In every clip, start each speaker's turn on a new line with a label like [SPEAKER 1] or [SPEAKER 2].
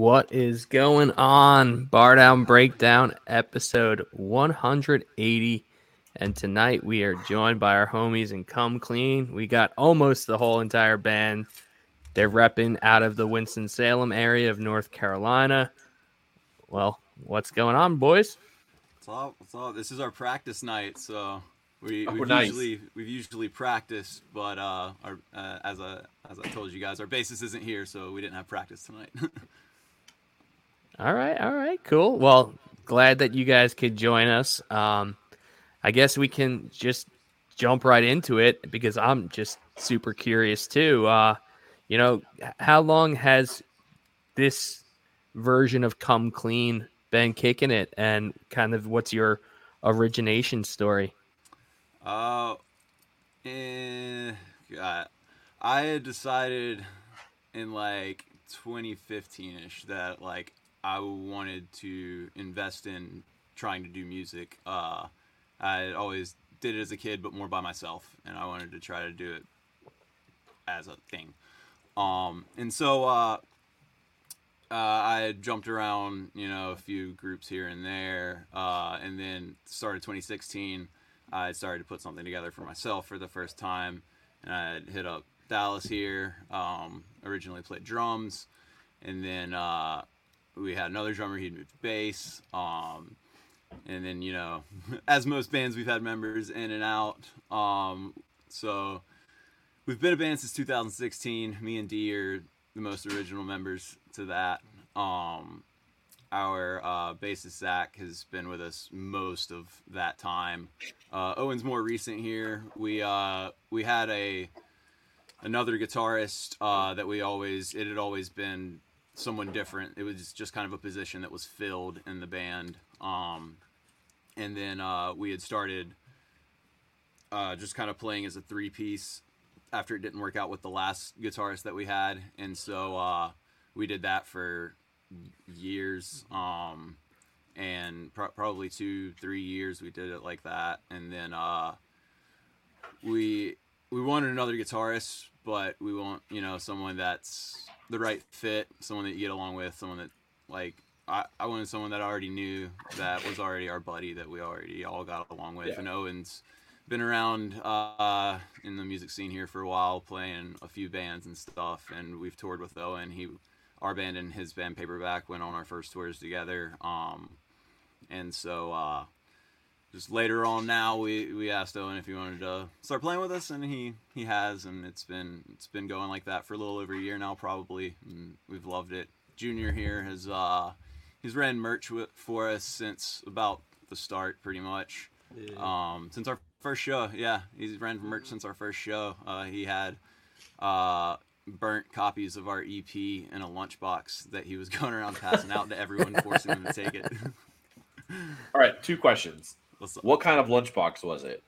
[SPEAKER 1] What is going on? Bar Down Breakdown episode 180. And tonight we are joined by our homies and Come Clean. We got almost the whole entire band. They're repping out of the Winston-Salem area of North Carolina. Well, what's going on, boys?
[SPEAKER 2] What's up? What's up? This is our practice night, so we
[SPEAKER 3] Oh,
[SPEAKER 2] we've
[SPEAKER 3] nice.
[SPEAKER 2] usually we've usually practiced, but uh, our uh, as I as I told you guys, our bassist isn't here, so we didn't have practice tonight.
[SPEAKER 1] All right, all right, cool. Well, glad that you guys could join us. Um, I guess we can just jump right into it because I'm just super curious too. Uh, you know, how long has this version of Come Clean been kicking it, and kind of what's your origination story?
[SPEAKER 2] uh, eh, I had decided in like 2015ish that like I wanted to invest in trying to do music. Uh, I always did it as a kid, but more by myself, and I wanted to try to do it as a thing. Um, and so uh, uh, I jumped around, you know, a few groups here and there, uh, and then started 2016. I started to put something together for myself for the first time, and I hit up Dallas here. Um, originally played drums, and then uh, we had another drummer. He'd moved to bass. Um, and then you know, as most bands, we've had members in and out. Um, so we've been a band since 2016. Me and D are the most original members to that. Um, our uh, bassist Zach has been with us most of that time. Uh, Owen's more recent here. We uh, we had a another guitarist uh, that we always it had always been someone different. It was just kind of a position that was filled in the band. Um, and then uh, we had started uh, just kind of playing as a three piece after it didn't work out with the last guitarist that we had, and so uh, we did that for years. Um, and pro- probably two, three years we did it like that, and then uh, we we wanted another guitarist, but we want you know someone that's the right fit, someone that you get along with, someone that like I, I wanted someone that I already knew that was already our buddy that we already all got along with.
[SPEAKER 3] Yeah.
[SPEAKER 2] And Owen's been around uh, in the music scene here for a while, playing a few bands and stuff. And we've toured with Owen. He, our band and his band Paperback went on our first tours together. Um, and so uh, just later on now, we, we asked Owen if he wanted to start playing with us, and he, he has. And it's been it's been going like that for a little over a year now, probably. And we've loved it. Junior here has uh, he's ran merch wi- for us since about the start, pretty much. Um, since our first show, yeah, he's ran merch since our first show. Uh, he had uh, burnt copies of our EP in a lunchbox that he was going around passing out to everyone, forcing them to take it.
[SPEAKER 3] All right, two questions.
[SPEAKER 2] What's up?
[SPEAKER 3] What kind of lunchbox was it?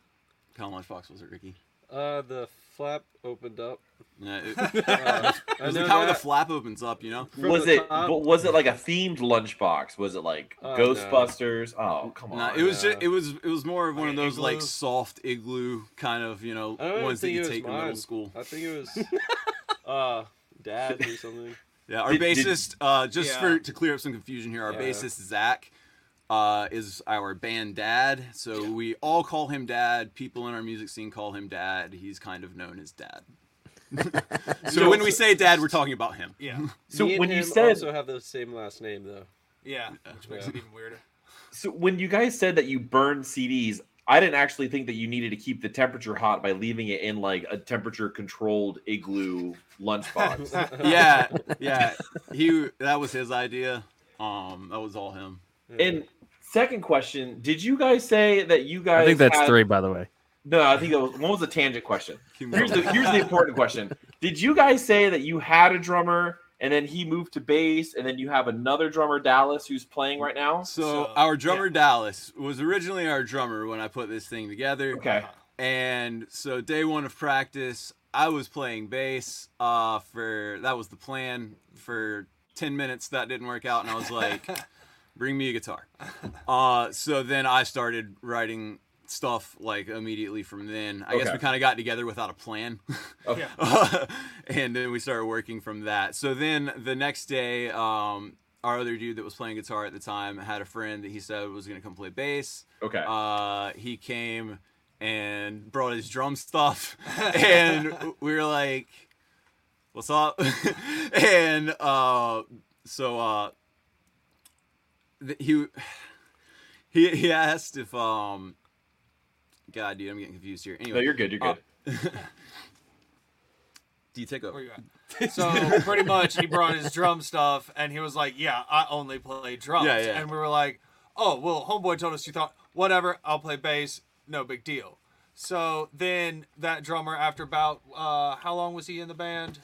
[SPEAKER 2] What kind of lunchbox was it, Ricky?
[SPEAKER 4] Uh, the flap opened up.
[SPEAKER 2] Yeah, it,
[SPEAKER 4] Uh,
[SPEAKER 2] it
[SPEAKER 4] I
[SPEAKER 2] was the
[SPEAKER 4] know
[SPEAKER 2] kind where the flap opens up, you know.
[SPEAKER 4] From
[SPEAKER 3] was it
[SPEAKER 4] top?
[SPEAKER 3] but was it like a themed lunchbox? Was it like
[SPEAKER 4] Oh, no.
[SPEAKER 3] Ghostbusters? Oh, come on.
[SPEAKER 2] Nah, it was just it was it was more of one
[SPEAKER 5] Like
[SPEAKER 2] of
[SPEAKER 5] an
[SPEAKER 2] those like soft igloo kind of you know
[SPEAKER 4] I don't even
[SPEAKER 2] ones that you
[SPEAKER 4] it was
[SPEAKER 2] take in middle school.
[SPEAKER 4] I think it was uh dad or something.
[SPEAKER 2] Yeah, our
[SPEAKER 3] Did- did-
[SPEAKER 2] bassist, uh, just
[SPEAKER 5] Yeah.
[SPEAKER 2] for to clear up some confusion here, our
[SPEAKER 4] Yeah.
[SPEAKER 2] bassist Zach uh, is our band dad. So we all call him dad. People in our music scene call him dad. He's kind of known as dad. so
[SPEAKER 3] So-
[SPEAKER 2] when we say dad, we're talking about him.
[SPEAKER 5] Yeah,
[SPEAKER 3] So
[SPEAKER 4] Me and
[SPEAKER 3] when you
[SPEAKER 4] him
[SPEAKER 3] said
[SPEAKER 4] also have the same last name though.
[SPEAKER 5] yeah, which makes
[SPEAKER 4] Yeah.
[SPEAKER 5] it even weirder.
[SPEAKER 3] so when you guys said that you burned CDs, I didn't actually think that you needed to keep the temperature hot by leaving it in like a temperature controlled igloo lunchbox.
[SPEAKER 2] Yeah, yeah. He that was his idea. Um, that was all him.
[SPEAKER 3] and second question, did you guys say that you guys
[SPEAKER 1] I think that's
[SPEAKER 3] had-
[SPEAKER 1] three, by the way.
[SPEAKER 3] No, I think it was one was a tangent question. Here's the here's the important question. Did you guys say that you had a drummer and then he moved to bass and then you have another drummer Dallas who's playing right now?
[SPEAKER 2] So,
[SPEAKER 5] So,
[SPEAKER 2] our drummer Dallas was originally our drummer when I put this thing together.
[SPEAKER 3] Okay.
[SPEAKER 2] And so day one of practice, I was playing bass. Uh, for that was the plan for ten minutes. That didn't work out, and I was like, "Bring me a guitar." Uh, so then I started writing stuff like immediately from then. I guess we kind of got together without a plan.
[SPEAKER 3] Okay.
[SPEAKER 2] and then we started working from that. So then the next day, um, our other dude that was playing guitar at the time had a friend that he said was going to come play bass.
[SPEAKER 3] Okay.
[SPEAKER 2] Uh, he came and brought his drum stuff, and we were like, "What's up?" and uh, so uh, he he he asked if um, God, dude, I'm getting confused here. Anyway,
[SPEAKER 3] no, you're good. You're good.
[SPEAKER 2] do you take over?
[SPEAKER 5] You? So pretty much, he brought his drum stuff, and he was like, "Yeah, I only play drums."
[SPEAKER 2] Yeah, yeah.
[SPEAKER 5] And we were like, "Oh, well, homeboy told us you thought whatever. I'll play bass. No big deal." So then that drummer, after about uh, how long was he in the band?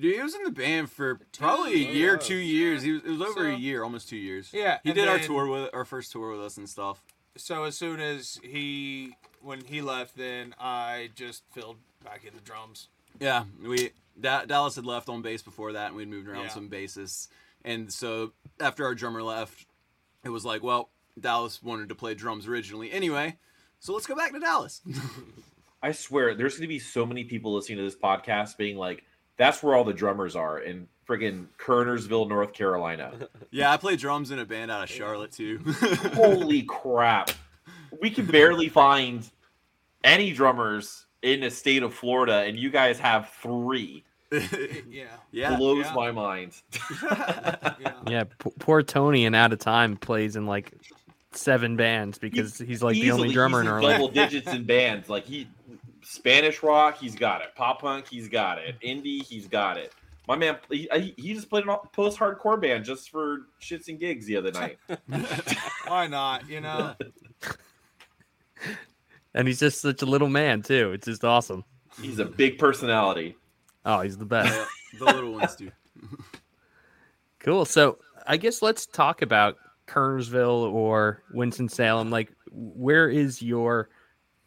[SPEAKER 2] Dude, he was in the band for probably a year, two years. He was, it was over a year, almost two years.
[SPEAKER 5] Yeah,
[SPEAKER 2] he
[SPEAKER 5] and
[SPEAKER 2] did our
[SPEAKER 5] then-
[SPEAKER 2] tour with our first tour with us and stuff.
[SPEAKER 5] So as soon as he when he left, then I just filled back in the drums.
[SPEAKER 2] Yeah, we da- Dallas had left on bass before that, and we'd moved around
[SPEAKER 5] Yeah.
[SPEAKER 2] some bassists. And so after our drummer left, it was like, well, Dallas wanted to play drums originally anyway, so let's go back to Dallas.
[SPEAKER 3] I swear, there's going to be so many people listening to this podcast being like, "That's where all the drummers are in friggin' Kernersville, North Carolina."
[SPEAKER 2] yeah, I play drums in a band out of Charlotte too.
[SPEAKER 3] Holy crap! We can barely find any drummers in the state of Florida, and you guys have three.
[SPEAKER 5] Yeah,
[SPEAKER 2] yeah,
[SPEAKER 3] Blows
[SPEAKER 5] yeah.
[SPEAKER 3] my mind.
[SPEAKER 5] yeah.
[SPEAKER 1] Yeah, p- poor Tony and out of time plays in like seven bands because he's like the only drummer in
[SPEAKER 3] he's
[SPEAKER 1] Orlando.
[SPEAKER 3] Double digits in bands, like he Spanish rock, he's got it. Pop punk, he's got it. Indie, he's got it. My man, he, he he just played a post hardcore band just for shits and gigs the other night.
[SPEAKER 5] Why not? You know.
[SPEAKER 1] And he's just such a little man too. It's just awesome.
[SPEAKER 3] He's a big personality.
[SPEAKER 1] Oh, he's the best.
[SPEAKER 2] The little ones do.
[SPEAKER 1] Cool. So I guess let's talk about Kernersville or Winston Salem. Like, where is your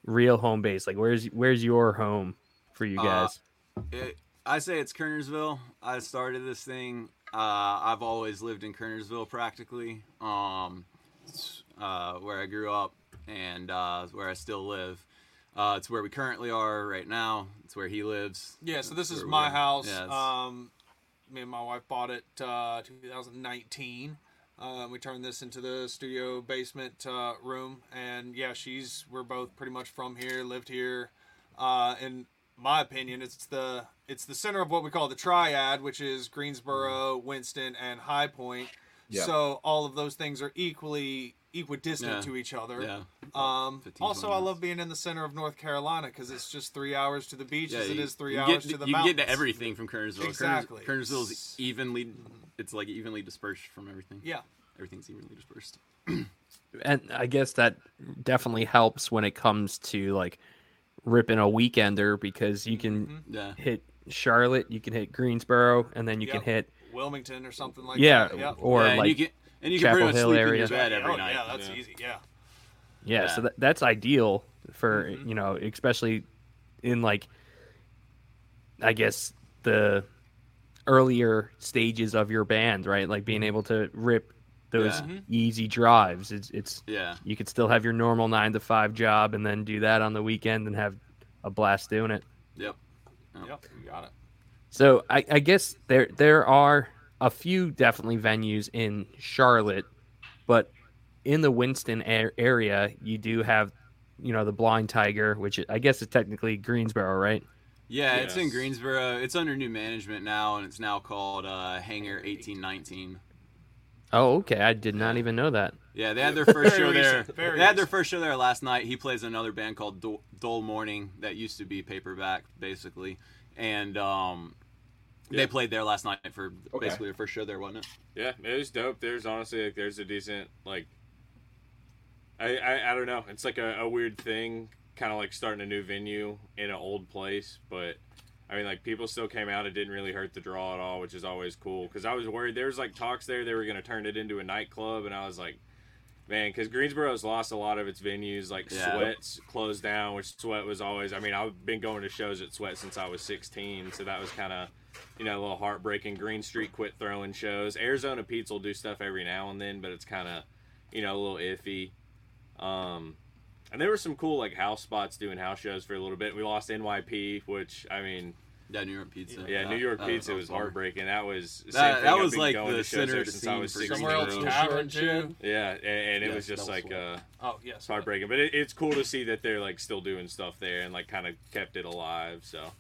[SPEAKER 1] real home base? Like, where's where's your home for you
[SPEAKER 2] Uh,
[SPEAKER 1] guys?
[SPEAKER 2] It, I say it's Kernersville. I started this thing. Uh, I've always lived in Kernersville practically, um, uh, where I grew up and uh, where I still live. Uh, it's where we currently are right now. It's where he lives.
[SPEAKER 5] Yeah, so this
[SPEAKER 2] That's
[SPEAKER 5] is my house.
[SPEAKER 2] Yeah,
[SPEAKER 5] um, me and my wife bought it uh, 2019. Uh, we turned this into the studio basement uh, room, and yeah, she's we're both pretty much from here, lived here. Uh, in my opinion, it's the it's the center of what we call the triad, which is Greensboro, Winston, and High Point.
[SPEAKER 3] Yeah.
[SPEAKER 5] So all of those things are equally equidistant
[SPEAKER 2] Yeah.
[SPEAKER 5] to each other.
[SPEAKER 2] yeah.
[SPEAKER 5] Um, also,
[SPEAKER 2] 20
[SPEAKER 5] I love being in the center of North Carolina because it's just three hours to the beach
[SPEAKER 2] Yeah,
[SPEAKER 5] as it
[SPEAKER 2] you-
[SPEAKER 5] is three hours
[SPEAKER 2] get,
[SPEAKER 5] to the
[SPEAKER 2] you
[SPEAKER 5] mountains.
[SPEAKER 2] get to everything from Kernersville.
[SPEAKER 5] Exactly.
[SPEAKER 2] Kernersville is evenly, it's like evenly dispersed from everything.
[SPEAKER 5] Yeah.
[SPEAKER 2] Everything's evenly dispersed.
[SPEAKER 1] And I guess that definitely helps when it comes to like ripping a weekender because you can
[SPEAKER 5] Mhm.
[SPEAKER 2] Yeah.
[SPEAKER 1] hit Charlotte, you can hit Greensboro, and then you can hit
[SPEAKER 5] Wilmington or something like
[SPEAKER 1] yeah,
[SPEAKER 5] that. Yeah.
[SPEAKER 1] or
[SPEAKER 2] yeah, and
[SPEAKER 1] like
[SPEAKER 2] you can, and you can
[SPEAKER 1] Chapel
[SPEAKER 2] pretty much
[SPEAKER 1] Hill
[SPEAKER 2] sleep
[SPEAKER 1] area.
[SPEAKER 2] in your bed every
[SPEAKER 5] oh,
[SPEAKER 2] night.
[SPEAKER 5] Yeah, that's
[SPEAKER 4] Yeah.
[SPEAKER 5] easy. Yeah.
[SPEAKER 1] Yeah, so that, that's ideal for
[SPEAKER 5] Mhm.
[SPEAKER 1] you know, especially in like, I guess the earlier stages of your band, right? Like being able to rip those
[SPEAKER 2] Yeah.
[SPEAKER 5] Mhm.
[SPEAKER 1] easy drives. It's it's
[SPEAKER 2] Yeah.
[SPEAKER 1] you could still have your normal nine to five job and then do that on the weekend and have a blast doing it.
[SPEAKER 2] Yep.
[SPEAKER 5] Yep. You got it.
[SPEAKER 1] So I, I guess there there are a few definitely venues in Charlotte, but in the Winston a- area, you do have, you know, the Blind Tiger, which I guess is technically Greensboro, right?
[SPEAKER 2] Yeah, it's in Greensboro. It's under new management now, and it's now called uh, Hangar 1819.
[SPEAKER 1] Oh, okay. I did not even know that.
[SPEAKER 2] Yeah, they had their first show there.
[SPEAKER 5] very
[SPEAKER 2] They had their first show there last night. He plays another band called Dull, Dole Morning that used to be paperback, basically, and um,
[SPEAKER 4] Yeah.
[SPEAKER 2] they played there last night for
[SPEAKER 3] Okay.
[SPEAKER 2] basically their first show there, wasn't it?
[SPEAKER 4] Yeah, it was dope. There's honestly like there's a decent like I I, I don't know. It's like a, a weird thing, kind of like starting a new venue in an old place, but I mean like people still came out. It didn't really hurt the draw at all, which is always cool. Because I was worried there was like talks there they were gonna turn it into a nightclub, and I was like. Man, because Greensboro's lost a lot of its venues. Like
[SPEAKER 2] Yeah.
[SPEAKER 4] Sweat's closed down, which Sweat was always. I mean, I've been going to shows at Sweat since I was 16, so that was kind of you know, a little heartbreaking. Green Street quit throwing shows. Arizona Pizza will do stuff every now and then, but it's kind of, you know, a little iffy. Um, And there were some cool like house spots doing house shows for a little bit. We lost NYP, which I mean,
[SPEAKER 2] Yeah, New York Pizza.
[SPEAKER 4] yeah,
[SPEAKER 2] That-
[SPEAKER 4] New York
[SPEAKER 2] that
[SPEAKER 4] Pizza
[SPEAKER 2] a
[SPEAKER 4] was
[SPEAKER 2] bummer.
[SPEAKER 4] heartbreaking. That was
[SPEAKER 2] That- that was like the center
[SPEAKER 4] there
[SPEAKER 2] of the
[SPEAKER 4] since I
[SPEAKER 2] scene
[SPEAKER 4] was
[SPEAKER 2] for
[SPEAKER 4] 16
[SPEAKER 5] Somewhere else
[SPEAKER 4] years old.
[SPEAKER 5] tavern too.
[SPEAKER 4] Yeah, and, and it
[SPEAKER 2] Yes,
[SPEAKER 4] was just
[SPEAKER 2] that was
[SPEAKER 4] like uh,
[SPEAKER 5] Oh yes.
[SPEAKER 4] heartbreaking. But it, it's cool to see that they're like still doing stuff there and like kind of kept it alive. So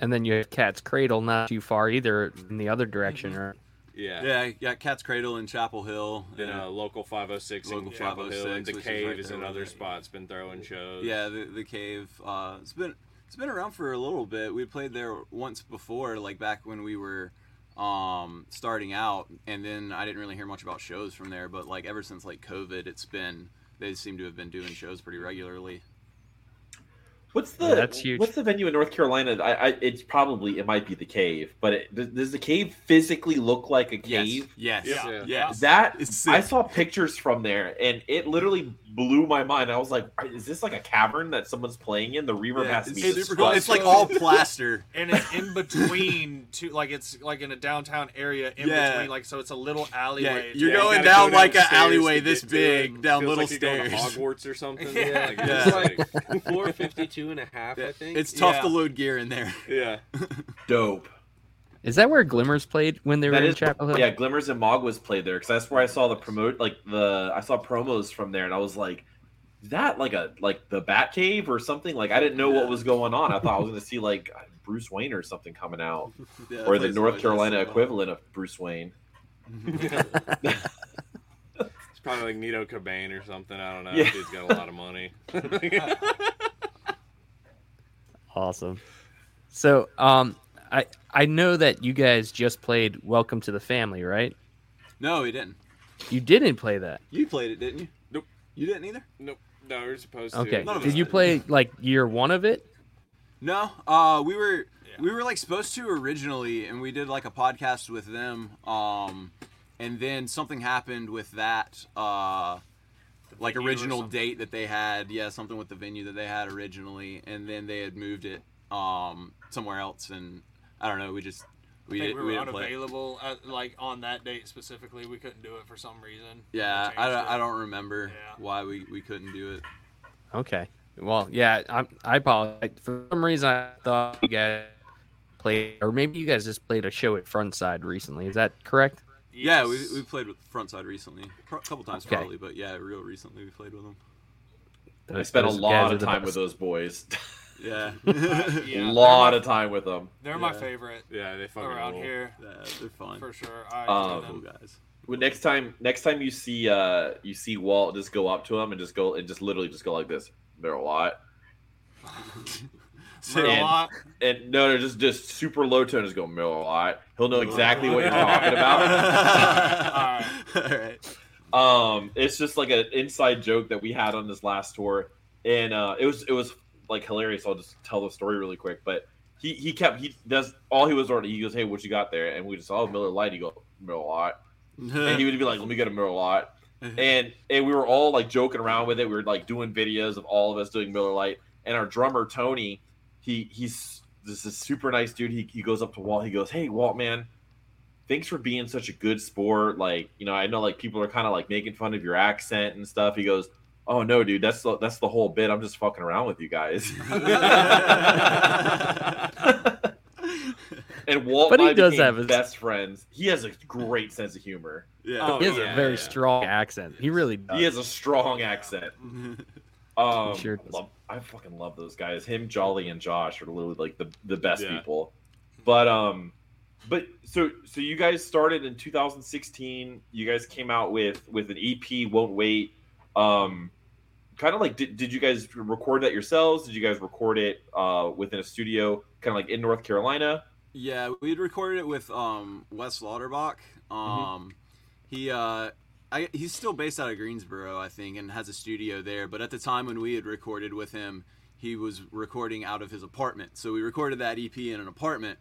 [SPEAKER 1] And then you have Cat's Cradle, not too far either in the other direction,
[SPEAKER 5] Mm-hmm.
[SPEAKER 1] right?
[SPEAKER 4] Yeah.
[SPEAKER 2] Yeah, got Cat's Cradle in Chapel Hill.
[SPEAKER 4] Then
[SPEAKER 2] and-
[SPEAKER 4] uh, local 506
[SPEAKER 2] Local
[SPEAKER 4] in Chapel Hill, and the
[SPEAKER 2] which is
[SPEAKER 4] Cave
[SPEAKER 2] right
[SPEAKER 4] is another
[SPEAKER 2] with it.
[SPEAKER 4] spot. It's been throwing shows.
[SPEAKER 2] Yeah, the the cave. Uh, it's been it's been around for a little bit. We played there once before, like back when we were um, starting out, and then I didn't really hear much about shows from there. But like ever since like COVID, it's been they seem to have been doing shows pretty regularly.
[SPEAKER 3] What's the
[SPEAKER 1] Yeah, that's huge.
[SPEAKER 3] What's the venue in North Carolina? I, I it's probably it might be the cave, but it, does, does the cave physically look like a cave?
[SPEAKER 2] Yes.
[SPEAKER 5] Yeah.
[SPEAKER 2] Yes.
[SPEAKER 5] Yeah.
[SPEAKER 2] Yes.
[SPEAKER 3] That I saw pictures from there, and it literally blew my mind. I was like, "Is this like a cavern that someone's playing in?the reverb
[SPEAKER 2] Yeah,
[SPEAKER 3] has to
[SPEAKER 2] it's,
[SPEAKER 3] be
[SPEAKER 2] super cool. It's like all plaster.
[SPEAKER 5] and it's in between two like it's like in a downtown area in
[SPEAKER 2] Yeah.
[SPEAKER 5] between like so it's a little
[SPEAKER 2] Yeah,
[SPEAKER 5] alleyway
[SPEAKER 2] you're
[SPEAKER 4] Yeah, you
[SPEAKER 2] going
[SPEAKER 4] gotta
[SPEAKER 2] down
[SPEAKER 4] go
[SPEAKER 2] like an alleyway this
[SPEAKER 4] get to it.
[SPEAKER 2] big, down
[SPEAKER 4] Feels
[SPEAKER 2] little
[SPEAKER 4] like you're going to
[SPEAKER 2] stairs.
[SPEAKER 4] Hogwarts or something.
[SPEAKER 5] Yeah.
[SPEAKER 4] Like,
[SPEAKER 2] Yeah.
[SPEAKER 4] it's like-
[SPEAKER 6] Floor 52 and a half, I think.
[SPEAKER 2] It's tough
[SPEAKER 5] Yeah.
[SPEAKER 2] to load gear in there.
[SPEAKER 4] yeah.
[SPEAKER 3] dope.
[SPEAKER 1] Is that where Glimmers played when they were
[SPEAKER 3] That
[SPEAKER 1] in Chapel Hill?
[SPEAKER 3] yeah. Glimmers and Mogwas played there because that's where I saw the promote, like the I saw promos from there, and I was like, that like a like the Bat Cave or something?" Like I didn't know what was going on. I thought I was going to see like Bruce Wayne or something coming out,
[SPEAKER 2] Yeah,
[SPEAKER 3] or the North Carolina equivalent of Bruce Wayne.
[SPEAKER 4] It's probably like Nito Cobain or something. I don't know.
[SPEAKER 3] Yeah.
[SPEAKER 4] Dude's got a lot of money.
[SPEAKER 1] Awesome. So, um, I I know that you guys just played Welcome to the Family, right?
[SPEAKER 2] No, we didn't.
[SPEAKER 1] You didn't play that.
[SPEAKER 2] You played it, didn't you?
[SPEAKER 4] Nope.
[SPEAKER 2] You didn't either.
[SPEAKER 4] nope. No, we are supposed to.
[SPEAKER 1] Okay. Did you
[SPEAKER 2] did.
[SPEAKER 1] play like year one of it?
[SPEAKER 2] No, uh, we were
[SPEAKER 5] Yeah.
[SPEAKER 2] we were like supposed to originally, and we did like a podcast with them. Um, and then something happened with that, uh, like original date that they had. Yeah, something with the venue that they had originally, and then they had moved it um somewhere else, and I don't know. We just we,
[SPEAKER 5] I think
[SPEAKER 2] did,
[SPEAKER 5] we
[SPEAKER 2] we
[SPEAKER 5] were
[SPEAKER 2] didn't play.
[SPEAKER 5] unavailable at, like on that date specifically we couldn't do it for some reason
[SPEAKER 2] Yeah, I, don't- I don't remember
[SPEAKER 5] Yeah.
[SPEAKER 2] why we, we couldn't do it.
[SPEAKER 1] Okay. Well, yeah, I I apologize. For some reason, I thought you guys played, or maybe you guys just played a show at Frontside recently. Is that correct?
[SPEAKER 2] Yeah, we, we played with the Frontside recently, a couple times
[SPEAKER 1] Okay.
[SPEAKER 2] probably, but yeah, real recently we played with them.
[SPEAKER 3] I spent a lot of time with those boys.
[SPEAKER 2] Yeah,
[SPEAKER 5] Yeah,
[SPEAKER 3] a
[SPEAKER 5] they're
[SPEAKER 3] lot
[SPEAKER 5] my-
[SPEAKER 3] of time with them.
[SPEAKER 5] they're my favorite
[SPEAKER 4] Yeah, they fucking
[SPEAKER 5] around
[SPEAKER 4] rule.
[SPEAKER 5] here
[SPEAKER 2] Yeah, they're fun.
[SPEAKER 5] for sure I
[SPEAKER 3] Um,
[SPEAKER 5] enjoy
[SPEAKER 2] cool guys.
[SPEAKER 3] Well, next time, next time you see uh you see Walt, just go up to him and just go and just literally just go like this. They're a lot.
[SPEAKER 5] They're
[SPEAKER 3] And- And no, no, just just super low tone. Just going Miller Lite. He'll know exactly what you're talking about.
[SPEAKER 2] All right.
[SPEAKER 3] Um, it's just like an inside joke that we had on this last tour, and uh, it was it was like hilarious. I'll just tell the story really quick. But he he kept he does all he was ordering. He goes, "Hey, what you got there?" And we just oh Miller Lite. He go Miller Lite, and he would be like, "Let me get a Miller Lite." And and we were all like joking around with it. We were like doing videos of all of us doing Miller Lite. And our drummer Tony, he he's this is super nice dude. He he goes up to Walt. He goes, "Hey Walt, man, thanks for being such a good sport. Like you know, I know like people are kind of like making fun of your accent and stuff." He goes. Oh no, dude! That's the that's the whole bit. I'm just fucking around with you guys. and Walt
[SPEAKER 1] But he does have his-
[SPEAKER 3] best friends. He has a great sense of humor.
[SPEAKER 2] yeah.
[SPEAKER 5] Oh,
[SPEAKER 1] He has
[SPEAKER 5] yeah,
[SPEAKER 1] a very
[SPEAKER 5] yeah.
[SPEAKER 1] strong accent. He really does.
[SPEAKER 3] He has a strong accent. Um,
[SPEAKER 1] sure does.
[SPEAKER 3] love, I fucking love those guys. Him, Jolly, and Josh are literally like the, the best
[SPEAKER 4] Yeah.
[SPEAKER 3] people. But um, but so so you guys started in 2016. You guys came out with with an EP, Won't Wait. Um, kind of like did, did you guys record that yourselves? Did you guys record it uh within a studio, kind of like in North Carolina?
[SPEAKER 2] Yeah, we had recorded it with um, Wes Lauterbach. Um, He uh, I, he's still based out of Greensboro, I think, and has a studio there. But at the time when we had recorded with him, he was recording out of his apartment. So we recorded that EP in an apartment,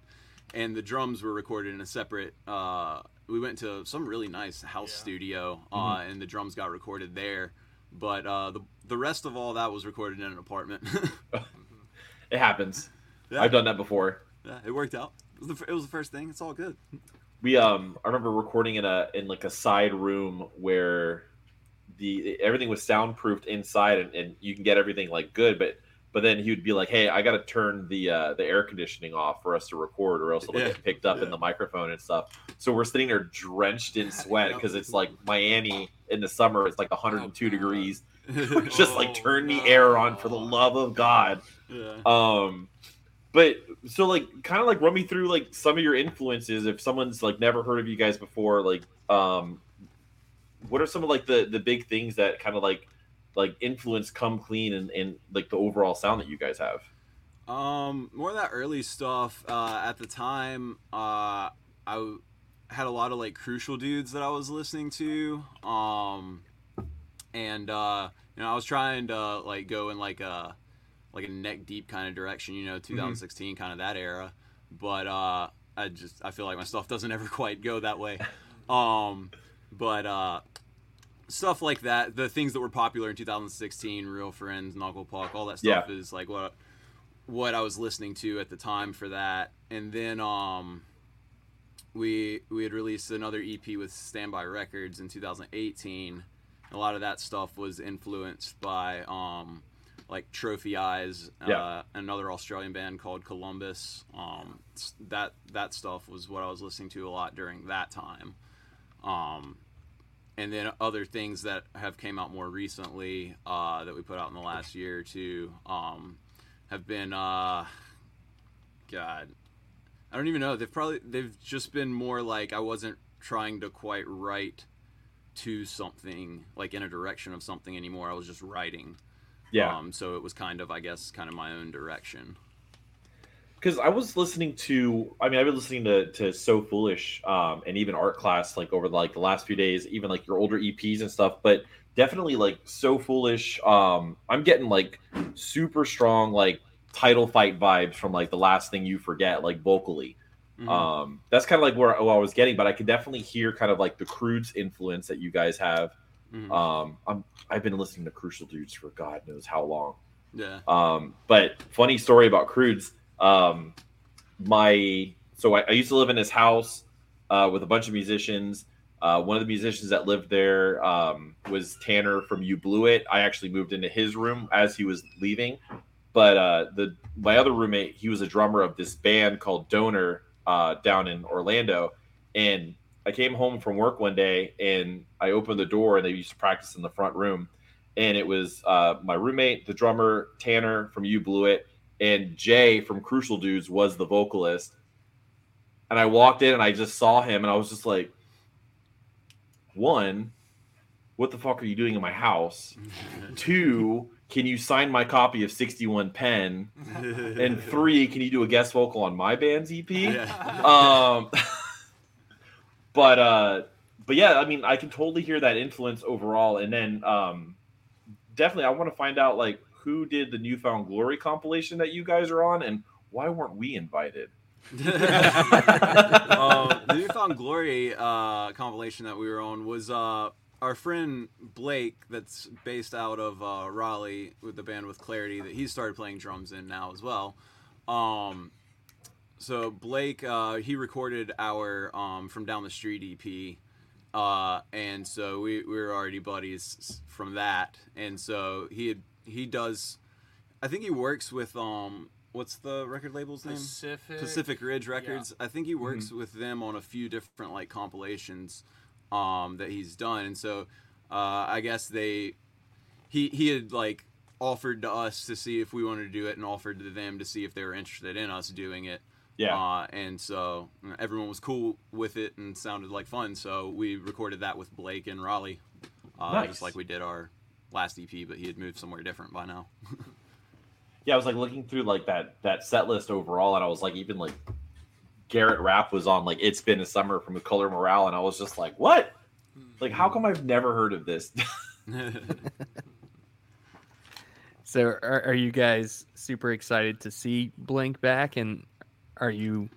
[SPEAKER 2] and the drums were recorded in a separate. Uh, we went to some really nice house
[SPEAKER 5] Yeah.
[SPEAKER 2] studio, uh, and the drums got recorded there. But uh, the the rest of all that was recorded in an apartment.
[SPEAKER 3] It happens.
[SPEAKER 2] Yeah.
[SPEAKER 3] I've done that before.
[SPEAKER 2] yeah, it worked out. It was, the, it was the first thing. It's all good.
[SPEAKER 3] We um I remember recording in a in like a side room where the everything was soundproofed inside and, and you can get everything like good, but but then he would be like, "Hey, I got to turn the uh, the air conditioning off for us to record, or else it'll
[SPEAKER 2] Yeah.
[SPEAKER 3] get picked up
[SPEAKER 2] Yeah.
[SPEAKER 3] in the microphone and stuff." So we're sitting there drenched in sweat because it's like Miami in the summer. It's like 102
[SPEAKER 5] Oh,
[SPEAKER 3] degrees. Just like
[SPEAKER 5] Oh,
[SPEAKER 3] turn the
[SPEAKER 5] no.
[SPEAKER 3] air on for the love of God.
[SPEAKER 2] yeah.
[SPEAKER 3] Um, but so like kind of like run me through like some of your influences. If someone's like never heard of you guys before, like um, what are some of like the the big things that kind of like like influence come clean and, and like the overall sound that you guys have?
[SPEAKER 2] Um, more of that early stuff. Uh, at the time, uh, I had a lot of like crucial dudes that I was listening to. Um, and uh, you know, I was trying to like go in like a like a neck deep kind of direction. You know, 2016 kind of that era. But uh, I just I feel like my stuff doesn't ever quite go that way. Um, but uh, stuff like that, the things that were popular in 2016, Real Friends, Knuckle Puck, all that stuff is like what what I was listening to at the time for that. And then um we we had released another EP with Standby Records in 2018. A lot of that stuff was influenced by um like Trophy Eyes,
[SPEAKER 3] Yeah.
[SPEAKER 2] uh, another Australian band called Columbus. Um, that that stuff was what I was listening to a lot during that time. Um, and then other things that have came out more recently uh, that we put out in the last year or two um, have been uh, God, I don't even know. They've probably they've just been more like I wasn't trying to quite write to something like in a direction of something anymore. I was just writing.
[SPEAKER 3] Yeah,
[SPEAKER 2] Um, so it was kind of I guess kind of my own direction.
[SPEAKER 3] because I was listening to. I mean, I've been listening to to So Foolish um, and even Art Class like over like the last few days, even like your older EPs and stuff. But definitely like So Foolish. Um, I'm getting like super strong like title fight vibes from like the last thing you forget like vocally.
[SPEAKER 2] Mhm.
[SPEAKER 3] Um, that's kind of like where, where I was getting, but I could definitely hear kind of like the Crudes influence that you guys have.
[SPEAKER 2] Mhm.
[SPEAKER 3] Um, I'm I've been listening to Crucial Dudes for God knows how long.
[SPEAKER 2] yeah.
[SPEAKER 3] Um, but funny story about Crudes. Um, my so I, I used to live in this house uh, with a bunch of musicians. Uh, one of the musicians that lived there um, was Tanner from You Blew It. I actually moved into his room as he was leaving. But uh, the my other roommate, he was a drummer of this band called Donor uh, down in Orlando, and I came home from work one day and I opened the door and they used to practice in the front room, and it was uh, my roommate, the drummer Tanner from You Blew It, and Jay from Crucial Dudes was the vocalist. And I walked in and I just saw him and I was just like, one, what the fuck are you doing in my house? Two, can you sign my copy of 61 Pen? And three, can you do a guest vocal on my band's EP?
[SPEAKER 2] Yeah.
[SPEAKER 3] um but uh but yeah i mean i can totally hear that influence overall and then um definitely i want to find out like who did the newfound glory compilation that you guys are on and why weren't we invited
[SPEAKER 2] um, the Newfound Glory uh, compilation that we were on was uh, our friend Blake, that's based out of uh, Raleigh with the band with Clarity, that he started playing drums in now as well. Um, so Blake, uh, he recorded our um, From Down the Street EP, uh, and so we, we were already buddies from that, and so he had, he does, I think he works with um, what's the record label's name?
[SPEAKER 5] Pacific.
[SPEAKER 2] Pacific Ridge Records. I think he works with them on a few different like compilations um, that he's done, and so uh, I guess they he he had like offered to us to see if we wanted to do it, and offered to them to see if they were interested in us doing it.
[SPEAKER 3] Yeah
[SPEAKER 2] Uh, and so you know, everyone was cool with it and sounded like fun. So we recorded that with Blake and Raleigh, uh,
[SPEAKER 3] Nice.
[SPEAKER 2] just like we did our last EP, but he had moved somewhere different by now.
[SPEAKER 3] yeah i was like looking through like that that set list overall and i was like even like garrett rapp was on like it's been a summer from color morale and i was just like what like how come i've never heard of this
[SPEAKER 1] So, are, are you guys super excited to see Blink back? And are you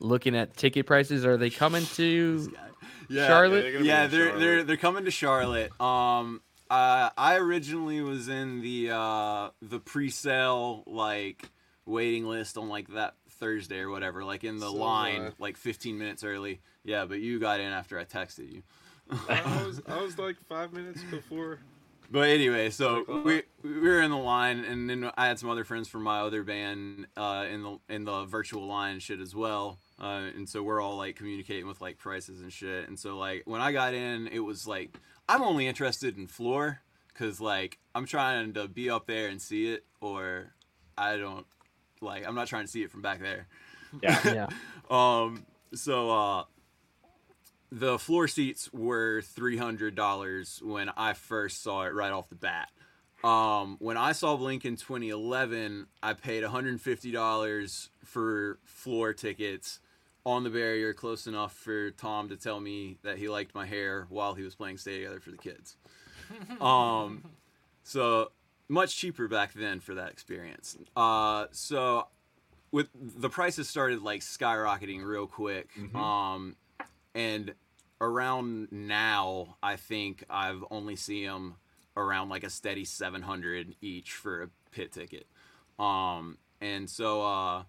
[SPEAKER 1] looking at ticket prices? Are they coming to
[SPEAKER 2] yeah,
[SPEAKER 1] Charlotte?
[SPEAKER 4] they're
[SPEAKER 2] yeah, they're they're they're coming to Charlotte. Um, uh, I originally was in the uh the pre-sale like waiting list on like that Thursday or whatever, like in the
[SPEAKER 6] So
[SPEAKER 2] line,
[SPEAKER 6] was
[SPEAKER 2] like 15 minutes early. Yeah, but you got in after I texted you.
[SPEAKER 6] I was I was like five minutes before.
[SPEAKER 2] But anyway, so
[SPEAKER 6] uh,
[SPEAKER 2] we we were in the line, and then I had some other friends from my other band uh, in the in the virtual line shit as well. Uh, and so we're all like communicating with like prices and shit. And so like when I got in, it was like I'm only interested in floor because like I'm trying to be up there and see it, or I don't like I'm not trying to see it from back there.
[SPEAKER 3] Yeah.
[SPEAKER 1] Yeah.
[SPEAKER 2] Um, so uh, the floor seats were three hundred dollars when I first saw it right off the bat. Um, when I saw Blink in 2011, I paid 150 dollars for floor tickets on the barrier, close enough for Tom to tell me that he liked my hair while he was playing Stay Together for the Kids. Um, so much cheaper back then for that experience. Uh, so with the prices started like skyrocketing real quick. Um, and around now, I think I've only seen them around like a steady 700 each for a pit ticket. Um, and so, uh,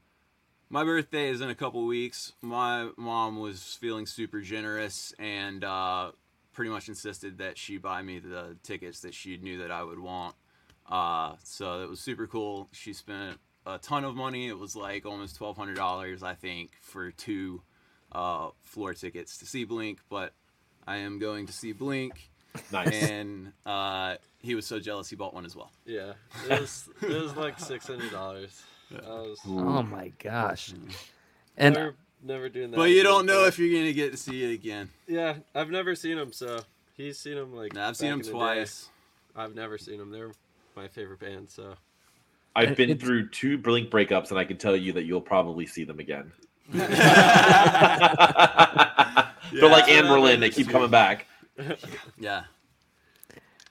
[SPEAKER 2] my birthday is in a couple weeks. My mom was feeling super generous and, uh, pretty much insisted that she buy me the tickets that she knew that I would want. Uh, so it was super cool. She spent a ton of money. It was like almost twelve hundred dollars, I think, for two uh, floor tickets to see Blink. But I am going to see Blink,
[SPEAKER 3] Nice.
[SPEAKER 2] and uh, he was so jealous he bought one as well.
[SPEAKER 6] Yeah, it was it was like six hundred dollars. Was
[SPEAKER 1] Oh my gosh. And
[SPEAKER 6] never, never doing that.
[SPEAKER 2] But you
[SPEAKER 6] again,
[SPEAKER 2] don't know
[SPEAKER 6] but-
[SPEAKER 2] if you're gonna get to see it again.
[SPEAKER 6] Yeah, I've never seen him, so he's seen him like.
[SPEAKER 2] Nah, I've seen
[SPEAKER 6] back
[SPEAKER 2] him
[SPEAKER 6] in day.
[SPEAKER 2] twice.
[SPEAKER 6] I've never seen them. They're my favorite band. So
[SPEAKER 3] I've been
[SPEAKER 1] It's-
[SPEAKER 3] through two Blink breakups, and I can tell you that you'll probably see them again. They're like Anne Berlin; they keep coming back.
[SPEAKER 2] Yeah.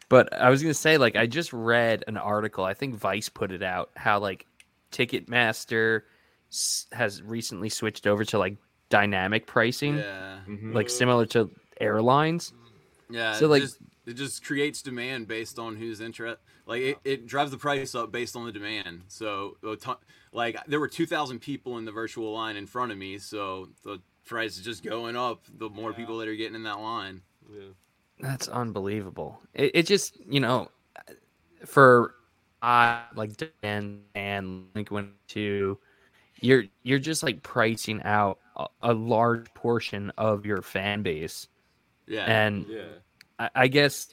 [SPEAKER 1] But I was gonna say, like, I just read an article. I think Vice put it out. How like Ticketmaster s- has recently switched over to like dynamic pricing,
[SPEAKER 2] Yeah.
[SPEAKER 3] Mhm.
[SPEAKER 1] like similar to airlines.
[SPEAKER 2] Yeah.
[SPEAKER 1] So,
[SPEAKER 2] it
[SPEAKER 1] like-
[SPEAKER 2] just, it just creates demand based on who's interest. Like it, it drives the price up based on the demand. So a ton- like there were two thousand people in the virtual line in front of me, so the price is just going up. The more
[SPEAKER 5] Yeah.
[SPEAKER 2] people that are getting in that line.
[SPEAKER 6] yeah,
[SPEAKER 1] That's unbelievable. It, it just, you know, for I like Dan and Link went to you're you're just like pricing out a, a large portion of your fan base,
[SPEAKER 2] Yeah.
[SPEAKER 1] and
[SPEAKER 4] Yeah.
[SPEAKER 1] I, I guess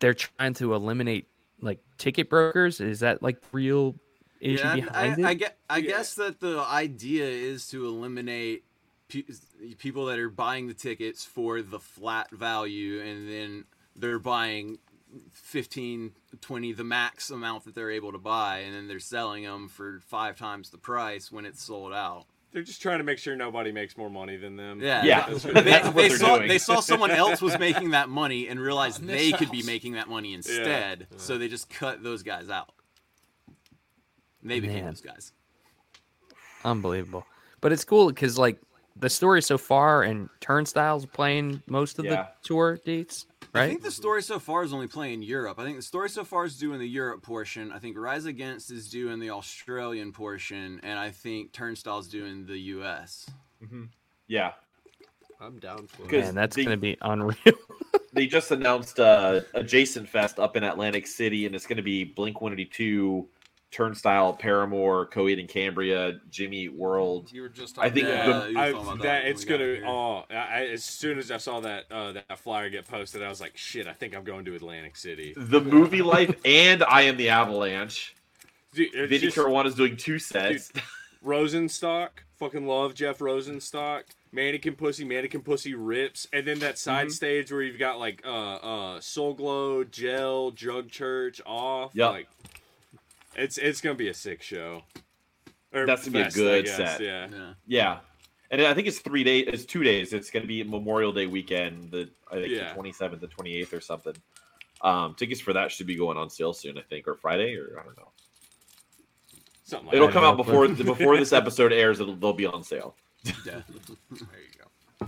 [SPEAKER 1] they're trying to eliminate like ticket brokers. Is that like real issue
[SPEAKER 2] yeah,
[SPEAKER 1] behind
[SPEAKER 2] I, I,
[SPEAKER 1] it?
[SPEAKER 2] get, I
[SPEAKER 4] Yeah.
[SPEAKER 2] guess that the idea is to eliminate pe- people that are buying the tickets for the flat value, and then they're buying 15, 20, the max amount that they're able to buy, and then they're selling them for five times the price when it's sold out.
[SPEAKER 4] They're just trying to make sure nobody makes more money than them.
[SPEAKER 2] Yeah,
[SPEAKER 3] Yeah,
[SPEAKER 2] They,
[SPEAKER 3] that's
[SPEAKER 2] they
[SPEAKER 3] they're
[SPEAKER 2] saw
[SPEAKER 3] doing.
[SPEAKER 2] they saw someone else was making that money and realized they could be making that money instead. So they just cut those guys out. They became
[SPEAKER 1] Man.
[SPEAKER 2] those guys.
[SPEAKER 1] Unbelievable. But it's cool because like the story so far and Turnstiles playing most of
[SPEAKER 3] Yeah.
[SPEAKER 1] the tour dates,
[SPEAKER 2] I think the story so far is only playing Europe. I think the story so far is doing the Europe portion. I think Rise Against is doing the Australian portion, and I think Turnstile's doing the U.S.
[SPEAKER 3] Yeah,
[SPEAKER 6] I'm down for
[SPEAKER 3] Good.
[SPEAKER 6] it.
[SPEAKER 1] Man, that's
[SPEAKER 3] the-
[SPEAKER 1] gonna be unreal.
[SPEAKER 3] they just announced uh, Adjacent Fest up in Atlantic City, and it's going to be Blink One Eighty Two, Turnstile, Paramore, Coheed and Cambria, Jimmy World.
[SPEAKER 5] You were just.
[SPEAKER 3] I think
[SPEAKER 2] Yeah,
[SPEAKER 3] the-
[SPEAKER 4] I,
[SPEAKER 2] talking about
[SPEAKER 4] that it's gonna. Oh, I, as soon as I saw that uh, that flyer get posted, I was like, "Shit! I think I'm going to Atlantic City."
[SPEAKER 3] The movie life and I am the Avalanche.
[SPEAKER 4] Dude, it's
[SPEAKER 3] Vinny
[SPEAKER 4] just-
[SPEAKER 3] Caruana's doing two sets.
[SPEAKER 4] Rosenstock, fucking love Jeff Rosenstock. Mannequin Pussy, Mannequin Pussy rips, and then that side
[SPEAKER 3] Mm-hmm.
[SPEAKER 4] stage where you've got like uh uh Soul Glo, Gel, Drug Church off.
[SPEAKER 3] Yep.
[SPEAKER 4] Like, it's it's gonna be a sick show. Or
[SPEAKER 3] That's gonna be a good
[SPEAKER 4] guess,
[SPEAKER 3] set.
[SPEAKER 4] Yeah.
[SPEAKER 2] Yeah.
[SPEAKER 3] Yeah, and I think it's three days. It's two days. It's going to be Memorial Day weekend. The I think
[SPEAKER 4] Yeah.
[SPEAKER 3] the twenty seventh, the twenty eighth, or something. Um, tickets for that should be going on sale soon. I think, or Friday, or I don't know.
[SPEAKER 4] Something like
[SPEAKER 3] It'll
[SPEAKER 4] that.
[SPEAKER 3] come out before before this episode airs. It'll they'll be on sale.
[SPEAKER 2] Yeah.
[SPEAKER 5] There you go.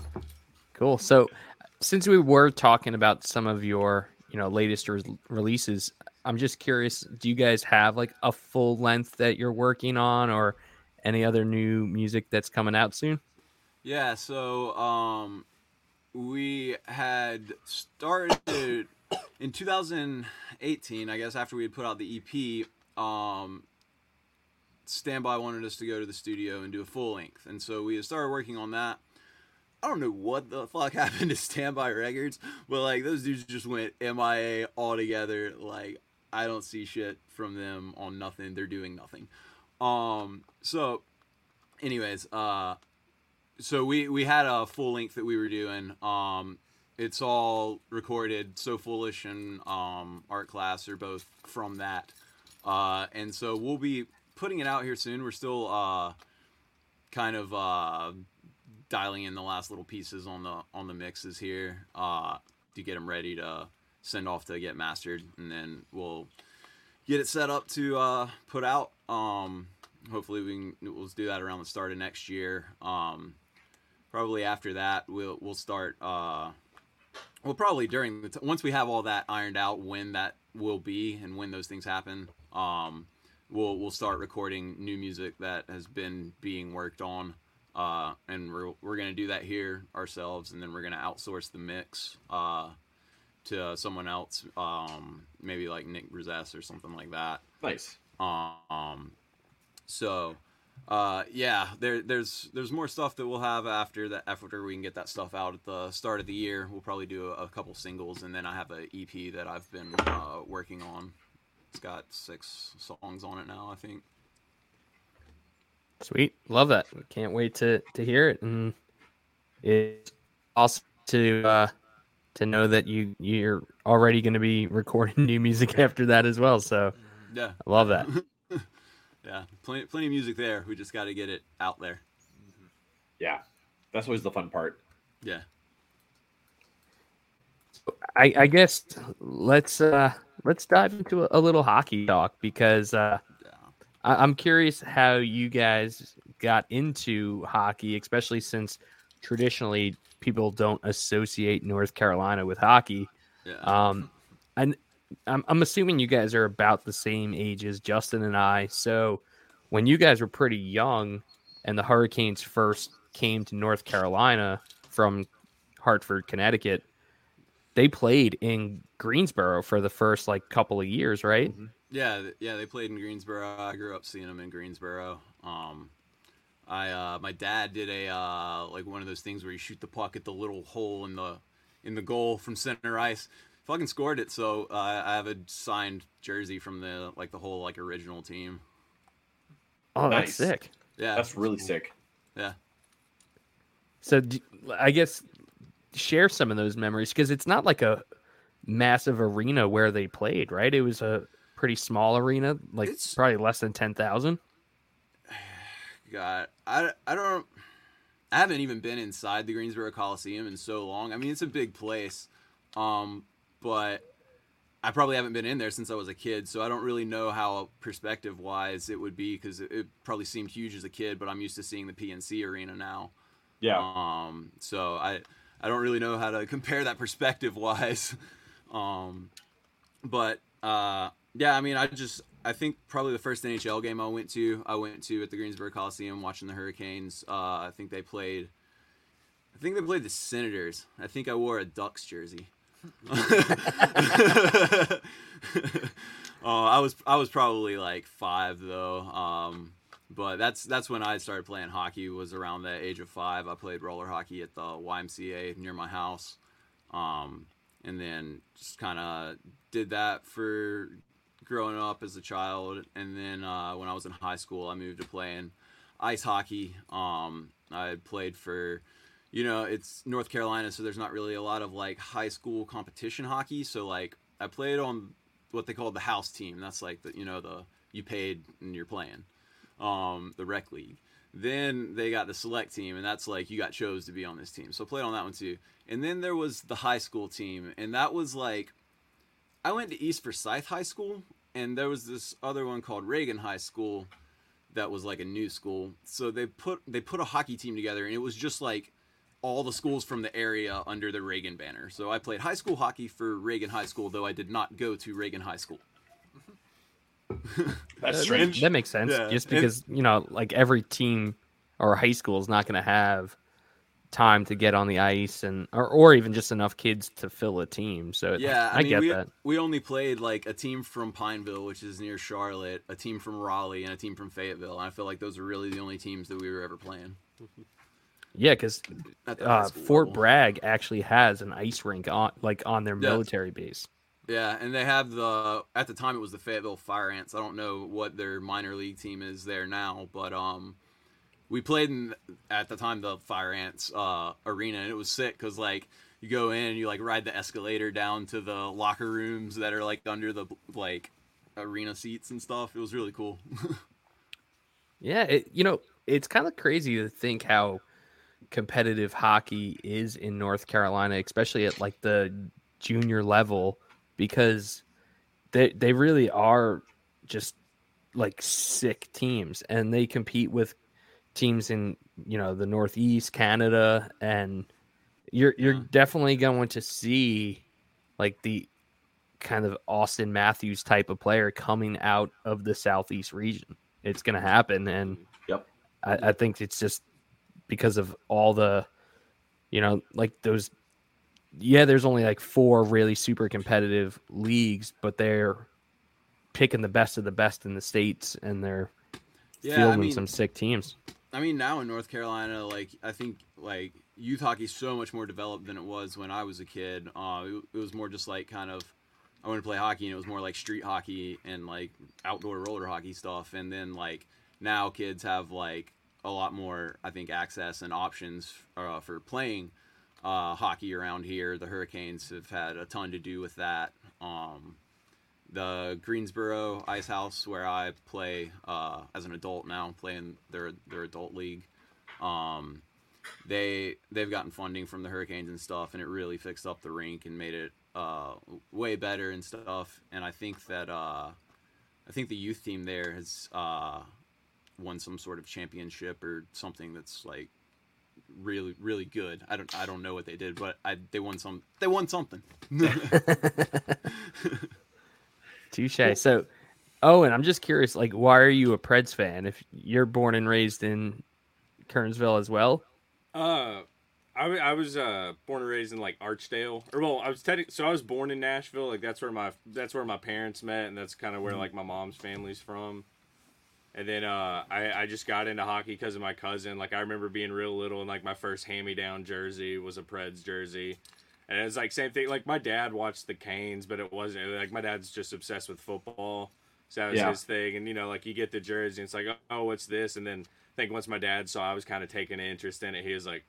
[SPEAKER 1] Cool. So, since we were talking about some of your, you know, latest re- releases, I'm just curious. Do you guys have like a full length that you're working on, or any other new music that's coming out soon?
[SPEAKER 2] Yeah, so um, we had started in 2018, I guess, after we had put out the EP. Um, Standby wanted us to go to the studio and do a full length, and so we started working on that. I don't know what the fuck happened to Standby Records, but like those dudes just went MIA altogether. Like I don't see shit from them on nothing. They're doing nothing. Um, so, anyways, uh, so we we had a full length that we were doing. Um, it's all recorded. So foolish and um, art class are both from that, uh, and so we'll be putting it out here soon. We're still uh, kind of uh, dialing in the last little pieces on the on the mixes here uh, to get them ready to send off to get mastered, and then we'll get it set up to uh, put out. Um, hopefully, we can we'll do that around the start of next year. Um, probably after that, we'll we'll start. Uh, well, probably during the t- once we have all that ironed out, when that will be and when those things happen. Um, we'll we'll start recording new music that has been being worked on, uh, and we're we're gonna do that here ourselves, and then we're gonna outsource the mix uh, to someone else, um, maybe like Nick Bruzzese or something like that.
[SPEAKER 3] Nice.
[SPEAKER 2] Um, so uh, yeah, there there's there's more stuff that we'll have after that after we can get that stuff out at the start of the year. We'll probably do a, a couple singles, and then I have an EP that I've been uh, working on. It's got six songs on it now, I think.
[SPEAKER 1] Sweet, love that. Can't wait to to hear it, and it's awesome to uh, to know that you you're already going to be recording new music after that as well. So
[SPEAKER 2] Yeah,
[SPEAKER 1] I love that.
[SPEAKER 2] yeah, plenty plenty of music there. We just got to get it out there.
[SPEAKER 3] Yeah, that's always the fun part.
[SPEAKER 2] Yeah.
[SPEAKER 1] I, I guess let's uh let's dive into a, a little hockey talk because uh, I, I'm curious how you guys got into hockey, especially since traditionally people don't associate North Carolina with hockey.
[SPEAKER 2] Yeah.
[SPEAKER 1] Um, and I'm, I'm assuming you guys are about the same age as Justin and I. So when you guys were pretty young and the Hurricanes first came to North Carolina from Hartford, Connecticut, they played in Greensboro for the first like couple of years, right?
[SPEAKER 2] Yeah, yeah, they played in Greensboro. I grew up seeing them in Greensboro. Um, I uh, my dad did a uh, like one of those things where you shoot the puck at the little hole in the in the goal from center ice. Fucking scored it. So uh, I have a signed jersey from the like the whole like original team.
[SPEAKER 1] Oh,
[SPEAKER 3] Nice.
[SPEAKER 1] that's sick.
[SPEAKER 2] Yeah,
[SPEAKER 3] That's really sick.
[SPEAKER 2] yeah.
[SPEAKER 1] So I guess share some of those memories because it's not like a massive arena where they played, right? It was a pretty small arena, like
[SPEAKER 2] It's-
[SPEAKER 1] probably less than ten thousand.
[SPEAKER 2] God, I, I don't. I haven't even been inside the Greensboro Coliseum in so long. I mean, it's a big place, um, but I probably haven't been in there since I was a kid, so I don't really know how perspective wise it would be because it, it probably seemed huge as a kid, but I'm used to seeing the PNC arena now.
[SPEAKER 3] Yeah.
[SPEAKER 2] Um, so I I don't really know how to compare that perspective wise. Um, but uh, yeah, I mean, I just I think probably the first NHL game I went to I went to at the Greensboro Coliseum watching the Hurricanes. Uh, I think they played. I think they played the Senators. I think I wore a Ducks jersey. Oh, I was I was probably like five though. Um, but that's that's when I started playing hockey. Was around the age of five. I played roller hockey at the YMCA near my house, um, and then just kind of did that for growing up as a child. And then uh, when I was in high school, I moved to playing ice hockey. Um, I played for, you know, it's North Carolina, so there's not really a lot of like high school competition hockey. So like I played on what they called the house team. That's like the you know the you paid and you're playing, um, the rec league. Then they got the select team, and that's like you got chose to be on this team. So I played on that one too. And then there was the high school team, and that was like I went to East Forsyth High School, and there was this other one called Reagan High School that was like a new school. So they put they put a hockey team together, and it was just like all the schools from the area under the Reagan banner. So I played high school hockey for Reagan High School, though I did not go to Reagan High School.
[SPEAKER 3] That's strange.
[SPEAKER 1] That makes sense.
[SPEAKER 2] Yeah.
[SPEAKER 1] Just
[SPEAKER 2] And-
[SPEAKER 1] because you know, like every team or high school is not going to have time to get on the ice and or, or even just enough kids to fill a team. So
[SPEAKER 2] Yeah, I,
[SPEAKER 1] I,
[SPEAKER 2] mean,
[SPEAKER 1] get
[SPEAKER 2] we,
[SPEAKER 1] that.
[SPEAKER 2] we only played like a team from Pineville, which is near Charlotte, a team from Raleigh, and a team from Fayetteville. And I feel like those are really the only teams that we were ever playing.
[SPEAKER 1] Yeah, because
[SPEAKER 2] At the high
[SPEAKER 1] uh, Fort. Bragg actually has an ice rink on like on their
[SPEAKER 2] Yeah.
[SPEAKER 1] military base.
[SPEAKER 2] Yeah, and they have the at the time it was the Fayetteville Fire Ants. I don't know what their minor league team is there now, but um, we played in at the time the Fire Ants uh, arena, and it was sick because like you go in and you like ride the escalator down to the locker rooms that are like under the like arena seats and stuff. It was really cool.
[SPEAKER 1] Yeah, it, you know, it's kind of crazy to think how competitive hockey is in North Carolina, especially at like the junior level, because they they really are just like sick teams, and they compete with teams in you know the Northeast, Canada, and you're you're
[SPEAKER 2] Yeah.
[SPEAKER 1] definitely going to see like the kind of Auston Matthews type of player coming out of the Southeast region. It's going to happen, and
[SPEAKER 3] Yep.
[SPEAKER 1] I, I think it's just because of all the, you know, like those. Yeah, there's only like four really super competitive leagues, but they're picking the best of the best in the states, and they're
[SPEAKER 2] Yeah, I
[SPEAKER 1] fielding
[SPEAKER 2] mean-
[SPEAKER 1] some sick teams.
[SPEAKER 2] I mean, now in North Carolina, like I think like youth hockey is so much more developed than it was when I was a kid. Uh, it, it was more just like kind of I wanted to play hockey, and it was more like street hockey and like outdoor roller hockey stuff. And then like now, kids have like a lot more, I think, access and options uh, for playing uh, hockey around here. The Hurricanes have had a ton to do with that. Um, the Greensboro Ice House, where I play uh, as an adult now, playing their their adult league. Um, they they've gotten funding from the Hurricanes and stuff, and it really fixed up the rink and made it uh, way better and stuff. And I think that uh, I think the youth team there has uh, won some sort of championship or something that's like really really good. I don't I don't know what they did, but I they won some they won something.
[SPEAKER 1] Touche. So, Owen, I'm just curious, like, why are you a Preds fan if you're born and raised in Kernersville as well?
[SPEAKER 4] Uh, I, I was uh born and raised in like Archdale, or well, I was so I was born in Nashville. Like that's where my that's where my parents met, and that's kind of where like my mom's family's from. And then uh, I I just got into hockey because of my cousin. Like I remember being real little, and like my first hand me down jersey was a Preds jersey. And it's like same thing. Like my dad watched the Canes, but it wasn't like my dad's just obsessed with football, so that was
[SPEAKER 3] Yeah.
[SPEAKER 4] his thing. And you know, like you get the jersey, and it's like, oh, oh, what's this? And then I think once my dad saw I was kind of taking an interest in it, he was like,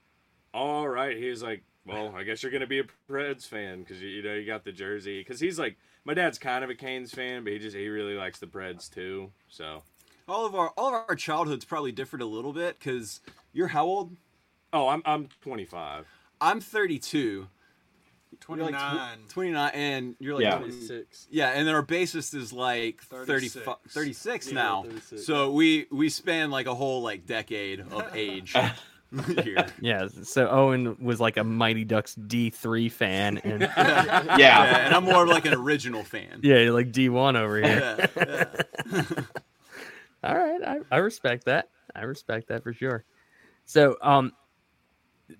[SPEAKER 4] all right. He was like, well, I guess you're gonna be a Preds fan because you, you know you got the jersey. Because he's like, my dad's kind of a Canes fan, but he just he really likes the Preds too. So,
[SPEAKER 2] all of our all of our childhoods probably differed a little bit because you're how old?
[SPEAKER 4] oh, I'm I'm 25.
[SPEAKER 2] I'm 32. You're like
[SPEAKER 5] 29.
[SPEAKER 2] tw- 29, and you're like
[SPEAKER 3] Yeah.
[SPEAKER 6] 26.
[SPEAKER 2] Yeah, and then our bassist is like 30,
[SPEAKER 5] 36.
[SPEAKER 2] 36
[SPEAKER 6] Yeah,
[SPEAKER 2] now.
[SPEAKER 6] 36.
[SPEAKER 2] So we we span like a whole like decade of age here.
[SPEAKER 1] Yeah. So Owen was like a Mighty Ducks D3 fan, and
[SPEAKER 2] Yeah,
[SPEAKER 3] Yeah.
[SPEAKER 2] and I'm more of like an original fan.
[SPEAKER 1] yeah, like D1 over here.
[SPEAKER 2] Yeah, yeah.
[SPEAKER 1] All right, I, I respect that. I respect that for sure. So, um,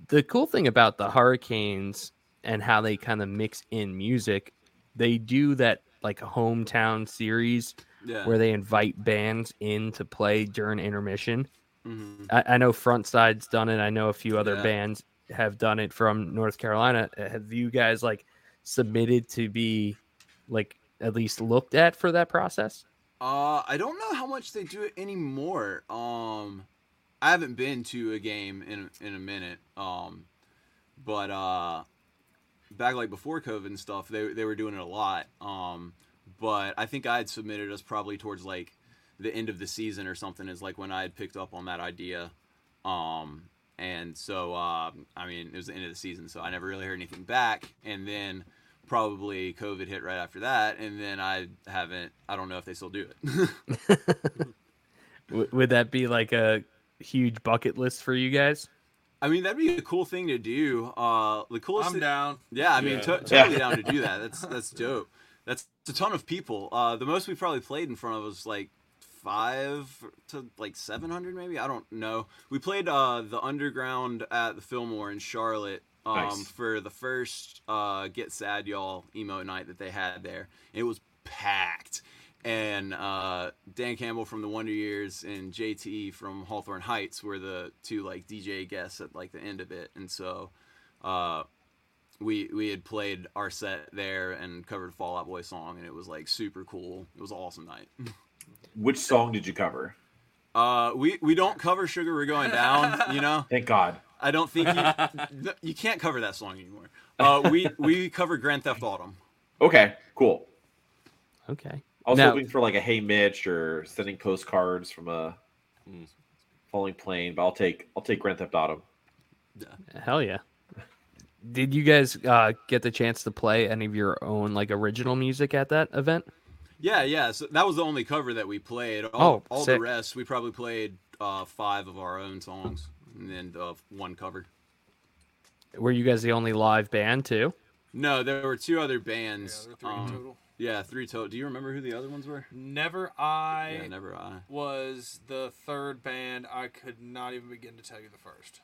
[SPEAKER 1] the cool thing about the Hurricanes and how they kind of mix in music, they do that like a hometown series
[SPEAKER 2] yeah.
[SPEAKER 1] where they invite bands in to play during intermission.
[SPEAKER 2] Mhm.
[SPEAKER 1] I, I know Frontside's done it. I know a few other
[SPEAKER 2] Yeah.
[SPEAKER 1] bands have done it from North Carolina. Have you guys like submitted to be like at least looked at for that process?
[SPEAKER 2] Uh, I don't know how much they do it anymore. Um, I haven't been to a game in in a minute. Um, but uh, back like before COVID and stuff, they they were doing it a lot. Um, but I think I had submitted us probably towards like the end of the season or something. Is like when I had picked up on that idea. Um, and so uh, I mean, it was the end of the season, so I never really heard anything back. And then probably COVID hit right after that, and then I haven't. I don't know if they still do it.
[SPEAKER 1] Would that be like a huge bucket list for you guys?
[SPEAKER 2] I mean, that'd be a cool thing to do. Uh, the coolest.
[SPEAKER 5] I'm
[SPEAKER 2] thi-
[SPEAKER 5] down.
[SPEAKER 2] Yeah, I mean,
[SPEAKER 4] Yeah.
[SPEAKER 2] to- totally down to do that. That's that's dope. That's a ton of people. Uh, the most we probably played in front of was like five to like 700 maybe. I don't know. We played uh, the underground at the Fillmore in Charlotte um,
[SPEAKER 3] Nice.
[SPEAKER 2] for the first uh, Get Sad Y'all emo night that they had there. It was packed. And uh, Dan Campbell from the Wonder Years and JT from Hawthorne Heights were the two like DJ guests at like the end of it. And so uh, we we had played our set there and covered a Fall Out Boy song, and it was like super cool. It was an awesome night.
[SPEAKER 3] Which song did you cover?
[SPEAKER 2] Uh, we we don't cover "Sugar We're Going Down," you know.
[SPEAKER 3] Thank God.
[SPEAKER 2] I don't think you you can't cover that song anymore. Uh, we we covered Grand Theft Autumn.
[SPEAKER 3] Okay, cool.
[SPEAKER 1] Okay.
[SPEAKER 3] I was
[SPEAKER 1] Now-
[SPEAKER 3] hoping for like a Hey Mitch or sending postcards from a
[SPEAKER 4] Mm.
[SPEAKER 3] falling plane, but I'll take I'll take Grand Theft Auto.
[SPEAKER 1] Hell yeah. Did you guys uh, get the chance to play any of your own like original music at that event?
[SPEAKER 2] Yeah, yeah. So that was the only cover that we played. All,
[SPEAKER 1] Oh,
[SPEAKER 2] all
[SPEAKER 1] sick.
[SPEAKER 2] the rest, we probably played uh, five of our own songs, and then uh, one cover.
[SPEAKER 1] Were you guys the only live band too?
[SPEAKER 2] No, there were two other
[SPEAKER 5] Yeah,
[SPEAKER 2] bands.
[SPEAKER 5] there were three total.
[SPEAKER 2] Yeah, three total. Do you remember who the other ones were?
[SPEAKER 5] Never I
[SPEAKER 2] yeah, never I.
[SPEAKER 5] was the third band. I could not even begin to tell you the first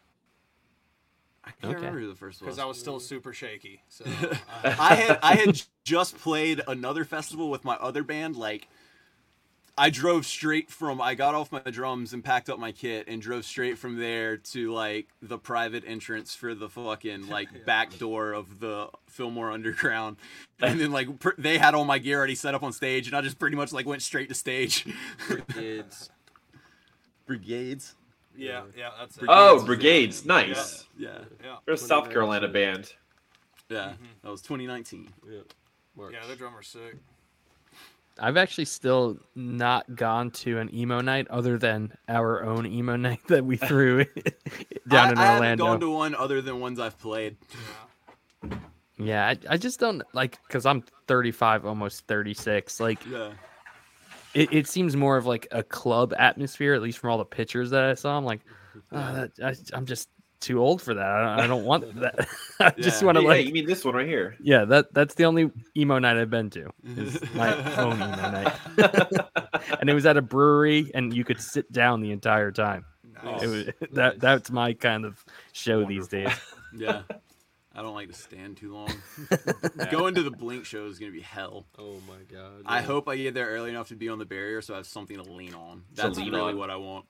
[SPEAKER 2] I can't
[SPEAKER 1] Okay.
[SPEAKER 2] remember who the first was.
[SPEAKER 5] because I was still super shaky. So uh,
[SPEAKER 2] I had I had just played another festival with my other band. Like, I drove straight from I got off my drums and packed up my kit and drove straight from there to like the private entrance for the fucking like back door of the Fillmore Underground, and then like pr- they had all my gear already set up on stage, and I just pretty much like went straight to stage.
[SPEAKER 6] Brigades,
[SPEAKER 2] Brigades.
[SPEAKER 5] yeah, yeah, that's it.
[SPEAKER 3] Oh, Brigades, nice.
[SPEAKER 2] Yeah,
[SPEAKER 5] yeah,
[SPEAKER 3] They're a South Carolina band.
[SPEAKER 2] yeah. Mm-hmm. That was 2019.
[SPEAKER 6] Yep. March.
[SPEAKER 5] yeah. The drummer's sick.
[SPEAKER 1] I've actually still not gone to an emo night other than our own emo night that we threw down
[SPEAKER 2] I,
[SPEAKER 1] in
[SPEAKER 2] I haven't
[SPEAKER 1] Orlando.
[SPEAKER 2] gone to one other than ones I've played.
[SPEAKER 5] Yeah.
[SPEAKER 1] Yeah, I, I just don't like because I'm 35, almost 36. Like
[SPEAKER 2] Yeah.
[SPEAKER 1] it, it seems more of like a club atmosphere, at least from all the pictures that I saw. I'm like, oh, that, I, I'm just too old for that. I don't, want that. I just
[SPEAKER 2] Yeah.
[SPEAKER 1] want to
[SPEAKER 3] Hey,
[SPEAKER 1] like,
[SPEAKER 3] hey, you mean this one right here?
[SPEAKER 1] yeah, that that's the only emo night I've been to. Is my own emo night, and it was at a brewery, and you could sit down the entire time.
[SPEAKER 5] Nice.
[SPEAKER 1] It was, that that's my kind of show these days.
[SPEAKER 2] Yeah. I don't like to stand too long. Going to the Blink show is gonna be hell.
[SPEAKER 6] Oh my god.
[SPEAKER 2] I
[SPEAKER 6] yeah.
[SPEAKER 2] hope I get there early enough to be on the barrier so I have something to lean on.
[SPEAKER 3] To
[SPEAKER 2] That's
[SPEAKER 3] lean
[SPEAKER 2] really
[SPEAKER 3] on.
[SPEAKER 2] what I want.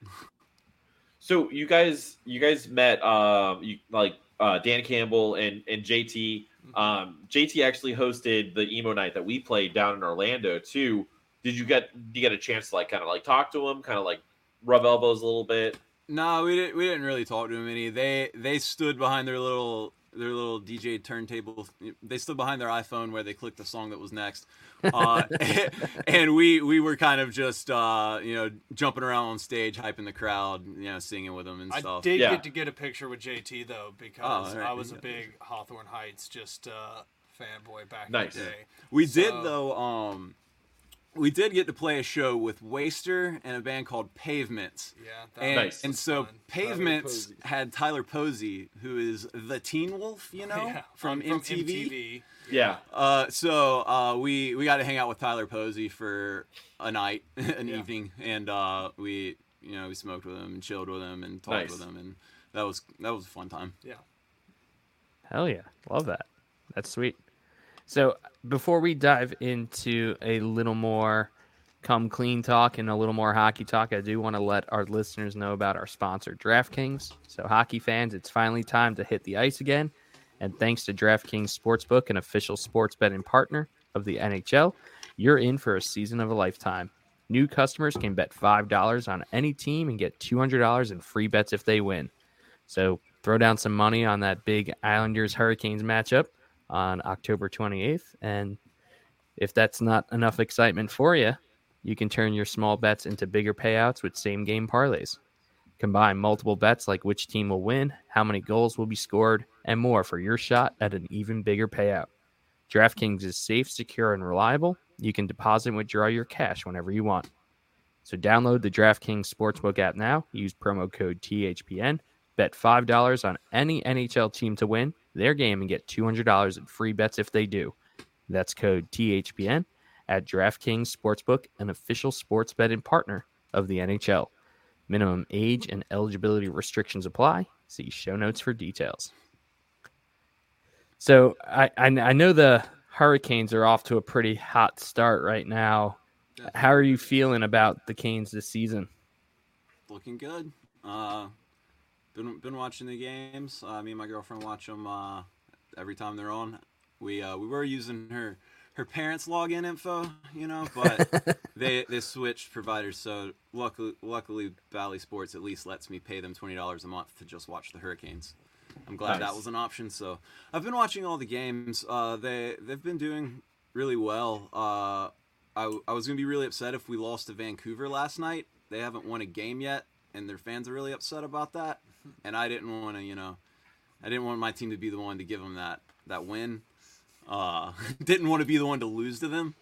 [SPEAKER 3] So you guys, you guys met, um, you like uh, Dan Campbell and and JT. Um, JT actually hosted the emo night that we played down in Orlando too. Did you get did you get a chance to like kind of like talk to him, kind of like rub elbows a little bit?
[SPEAKER 2] No, we didn't. We didn't really talk to them any. They they stood behind their little their little DJ turntable. They stood behind their iPhone where they clicked the song that was next, uh, and we we were kind of just uh, you know jumping around on stage, hyping the crowd, you know, singing with them and
[SPEAKER 5] I
[SPEAKER 2] stuff.
[SPEAKER 5] did
[SPEAKER 3] Yeah.
[SPEAKER 5] get to get a picture with JT though because
[SPEAKER 2] Oh, alright,
[SPEAKER 5] I was a big Hawthorne Heights just uh, fanboy back
[SPEAKER 3] Nice.
[SPEAKER 5] in the day.
[SPEAKER 2] We did though. Um, we did get to play a show with Waster and a band called Pavements.
[SPEAKER 5] Yeah, that
[SPEAKER 2] And,
[SPEAKER 3] Nice.
[SPEAKER 2] and so
[SPEAKER 5] fun.
[SPEAKER 2] Pavements
[SPEAKER 6] Posey.
[SPEAKER 2] had Tyler Posey, who is the Teen Wolf, you know,
[SPEAKER 5] Yeah,
[SPEAKER 2] from,
[SPEAKER 5] from
[SPEAKER 2] MTV.
[SPEAKER 3] Yeah,
[SPEAKER 2] Uh, so uh, we we got to hang out with Tyler Posey for a night, an
[SPEAKER 5] Yeah.
[SPEAKER 2] evening, and uh, we you know we smoked with him and chilled with him and talked
[SPEAKER 3] Nice.
[SPEAKER 2] with him, and that was that was a fun time.
[SPEAKER 5] Yeah.
[SPEAKER 1] Hell yeah. Love that. That's sweet. So before we dive into a little more come clean talk and a little more hockey talk, I do want to let our listeners know about our sponsor, DraftKings. So, hockey fans, it's finally time to hit the ice again. And thanks to DraftKings Sportsbook, an official sports betting partner of the NHL, you're in for a season of a lifetime. New customers can bet $5 on any team and get $200 in free bets if they win. So throw down some money on that big Islanders Hurricanes matchup on October 28th. And if that's not enough excitement for you, you can turn your small bets into bigger payouts with same game parlays. Combine multiple bets like which team will win, how many goals will be scored, and more for your shot at an even bigger payout. DraftKings is safe, secure, and reliable. You can deposit and withdraw your cash whenever you want. So download the DraftKings Sportsbook app now. Use promo code THPN. Bet $5 on any NHL team to win their game and get $200 in free bets if they do. That's code THPN at DraftKings Sportsbook, an official sports betting partner of the NHL. Minimum age and eligibility restrictions apply. See show notes for details. So I, I I know the Hurricanes are off to a pretty hot start right now. How are you feeling about the Canes this season?
[SPEAKER 2] Looking good. Uh, been been watching the games. Uh, me and my girlfriend watch them uh, every time they're on. We uh, we were using her her parents' login info, you know, but they they switched providers. So luckily, luckily, Bally Sports at least lets me pay them twenty dollars a month to just watch the Hurricanes. I'm glad
[SPEAKER 3] Nice.
[SPEAKER 2] that was an option. So I've been watching all the games. Uh, they they've been doing really well. Uh, I I was gonna be really upset if we lost to Vancouver last night. They haven't won a game yet, and their fans are really upset about that. And I didn't want to, you know, I didn't want my team to be the one to give them that that win. Uh, didn't want to be the one to lose to them.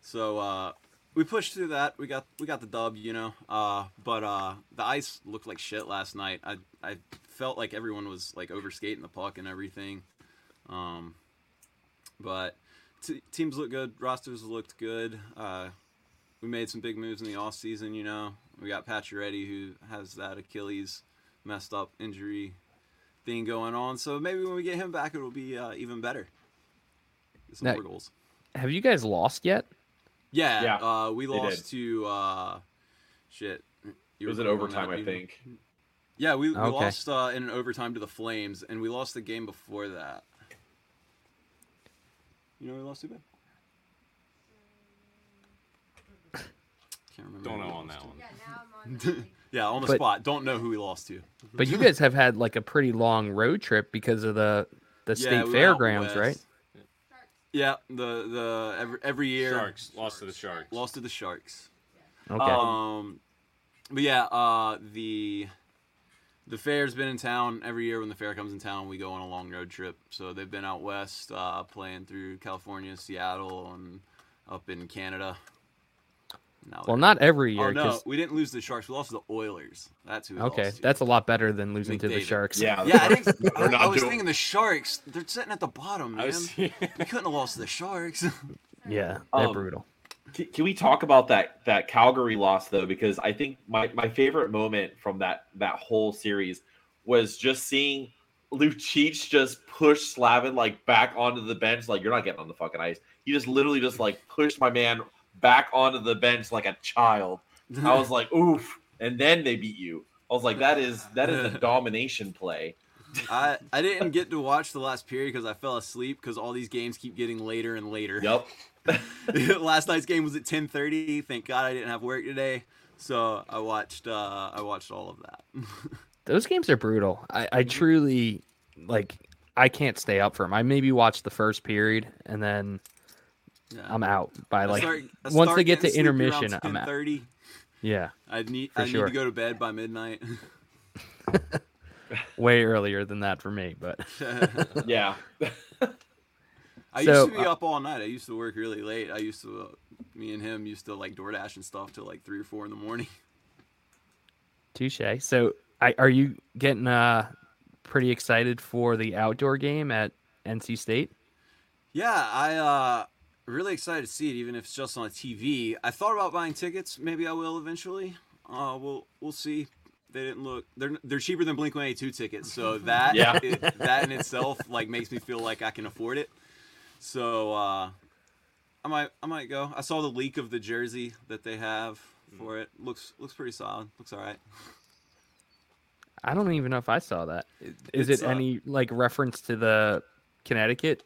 [SPEAKER 2] So uh, we pushed through that. We got we got the dub, you know. Uh, but uh, the ice looked like shit last night. I I felt like everyone was like overskating the puck and everything. Um, but t- teams look good. Rosters looked good. Uh, we made some big moves in the off season. You know, we got Pacioretty who has that Achilles messed up injury thing going on. So maybe when we get him back, it'll be uh, even better. Get some
[SPEAKER 1] Now-
[SPEAKER 2] more goals.
[SPEAKER 1] Have you guys lost yet?
[SPEAKER 2] Yeah,
[SPEAKER 3] Yeah,
[SPEAKER 2] uh, we lost to uh, shit. You
[SPEAKER 3] It was
[SPEAKER 2] were
[SPEAKER 3] in
[SPEAKER 2] on that,
[SPEAKER 3] overtime, I think.
[SPEAKER 2] Yeah, we, we
[SPEAKER 1] Okay.
[SPEAKER 2] lost uh, in an overtime to the Flames, and we lost the game before that. You know we lost to, babe? Can't remember.
[SPEAKER 4] Don't know on that
[SPEAKER 2] to.
[SPEAKER 4] one.
[SPEAKER 7] Yeah, now I'm on. the-
[SPEAKER 2] Yeah, on the
[SPEAKER 1] But-
[SPEAKER 2] spot. Don't know who we lost to.
[SPEAKER 1] But you guys have had like a pretty long road trip because of the the
[SPEAKER 2] Yeah,
[SPEAKER 1] state
[SPEAKER 2] we
[SPEAKER 1] fairgrounds, right?
[SPEAKER 2] Yeah, the the every, every year
[SPEAKER 4] Sharks lost to the Sharks.
[SPEAKER 2] lost to the Sharks.
[SPEAKER 1] Okay.
[SPEAKER 2] Um, but yeah, uh, the the fair's been in town every year. When the fair comes in town, we go on a long road trip. So they've been out west, uh, playing through California, Seattle, and up in Canada. Now
[SPEAKER 1] well, not every year.
[SPEAKER 2] Oh
[SPEAKER 1] year.
[SPEAKER 2] no,
[SPEAKER 1] 'cause-
[SPEAKER 2] we didn't lose the Sharks. We lost the Oilers. That's who. We
[SPEAKER 1] okay,
[SPEAKER 2] lost to.
[SPEAKER 1] that's a lot better than losing to the Sharks.
[SPEAKER 3] Yeah,
[SPEAKER 2] Yeah, I, didn't,
[SPEAKER 3] They're
[SPEAKER 2] I,
[SPEAKER 3] not
[SPEAKER 2] I was
[SPEAKER 3] doing-
[SPEAKER 2] thinking the Sharks. They're sitting at the bottom, man.
[SPEAKER 4] was,
[SPEAKER 2] we couldn't have lost the Sharks.
[SPEAKER 1] yeah, they're
[SPEAKER 3] Um,
[SPEAKER 1] brutal.
[SPEAKER 3] Can, can we talk about that that Calgary loss though? Because I think my, my favorite moment from that that whole series was just seeing Lucic just push Slavin like back onto the bench. Like you're not getting on the fucking ice. He just literally just like pushed my man back onto the bench like a child. I was like, oof. And then they beat you. I was like, that is that is a domination play.
[SPEAKER 2] I, I didn't get to watch the last period because I fell asleep because all these games keep getting later and later.
[SPEAKER 3] Yep.
[SPEAKER 2] last night's game was at 10:30. Thank God I didn't have work today, so I watched uh, I watched all of that.
[SPEAKER 1] Those games are brutal. I,
[SPEAKER 2] Mm-hmm.
[SPEAKER 1] I truly like. I can't stay up for them. I maybe watch the first period and then
[SPEAKER 2] Yeah.
[SPEAKER 1] I'm out by
[SPEAKER 2] I
[SPEAKER 1] like
[SPEAKER 2] start- I
[SPEAKER 1] once they get to
[SPEAKER 2] getting sleepy around
[SPEAKER 1] intermission. I'm out.
[SPEAKER 2] 10:30.
[SPEAKER 1] Yeah,
[SPEAKER 2] I need I
[SPEAKER 1] sure.
[SPEAKER 2] need to go to bed by midnight.
[SPEAKER 1] way earlier than that for me. But
[SPEAKER 3] Yeah.
[SPEAKER 2] I
[SPEAKER 1] So,
[SPEAKER 2] used to be
[SPEAKER 1] uh,
[SPEAKER 2] up all night. I used to work really late. I used to, uh, me and him used to like DoorDash and stuff till like three or four in the morning.
[SPEAKER 1] touche. So, I, are you getting uh pretty excited for the outdoor game at NC State?
[SPEAKER 2] Yeah, I uh really excited to see it, even if it's just on a TV. I thought about buying tickets. Maybe I will eventually. Uh, we'll we'll see. They didn't look. They're they're cheaper than Blink One Eighty Two tickets, so that
[SPEAKER 3] Yeah.
[SPEAKER 2] it- that in itself like makes me feel like I can afford it. So uh, I might I might go. I saw the leak of the jersey that they have for it. Looks looks pretty solid. Looks all right.
[SPEAKER 1] I don't even know if I saw that. Is
[SPEAKER 2] It's,
[SPEAKER 1] it
[SPEAKER 2] uh,
[SPEAKER 1] any like reference to the Connecticut,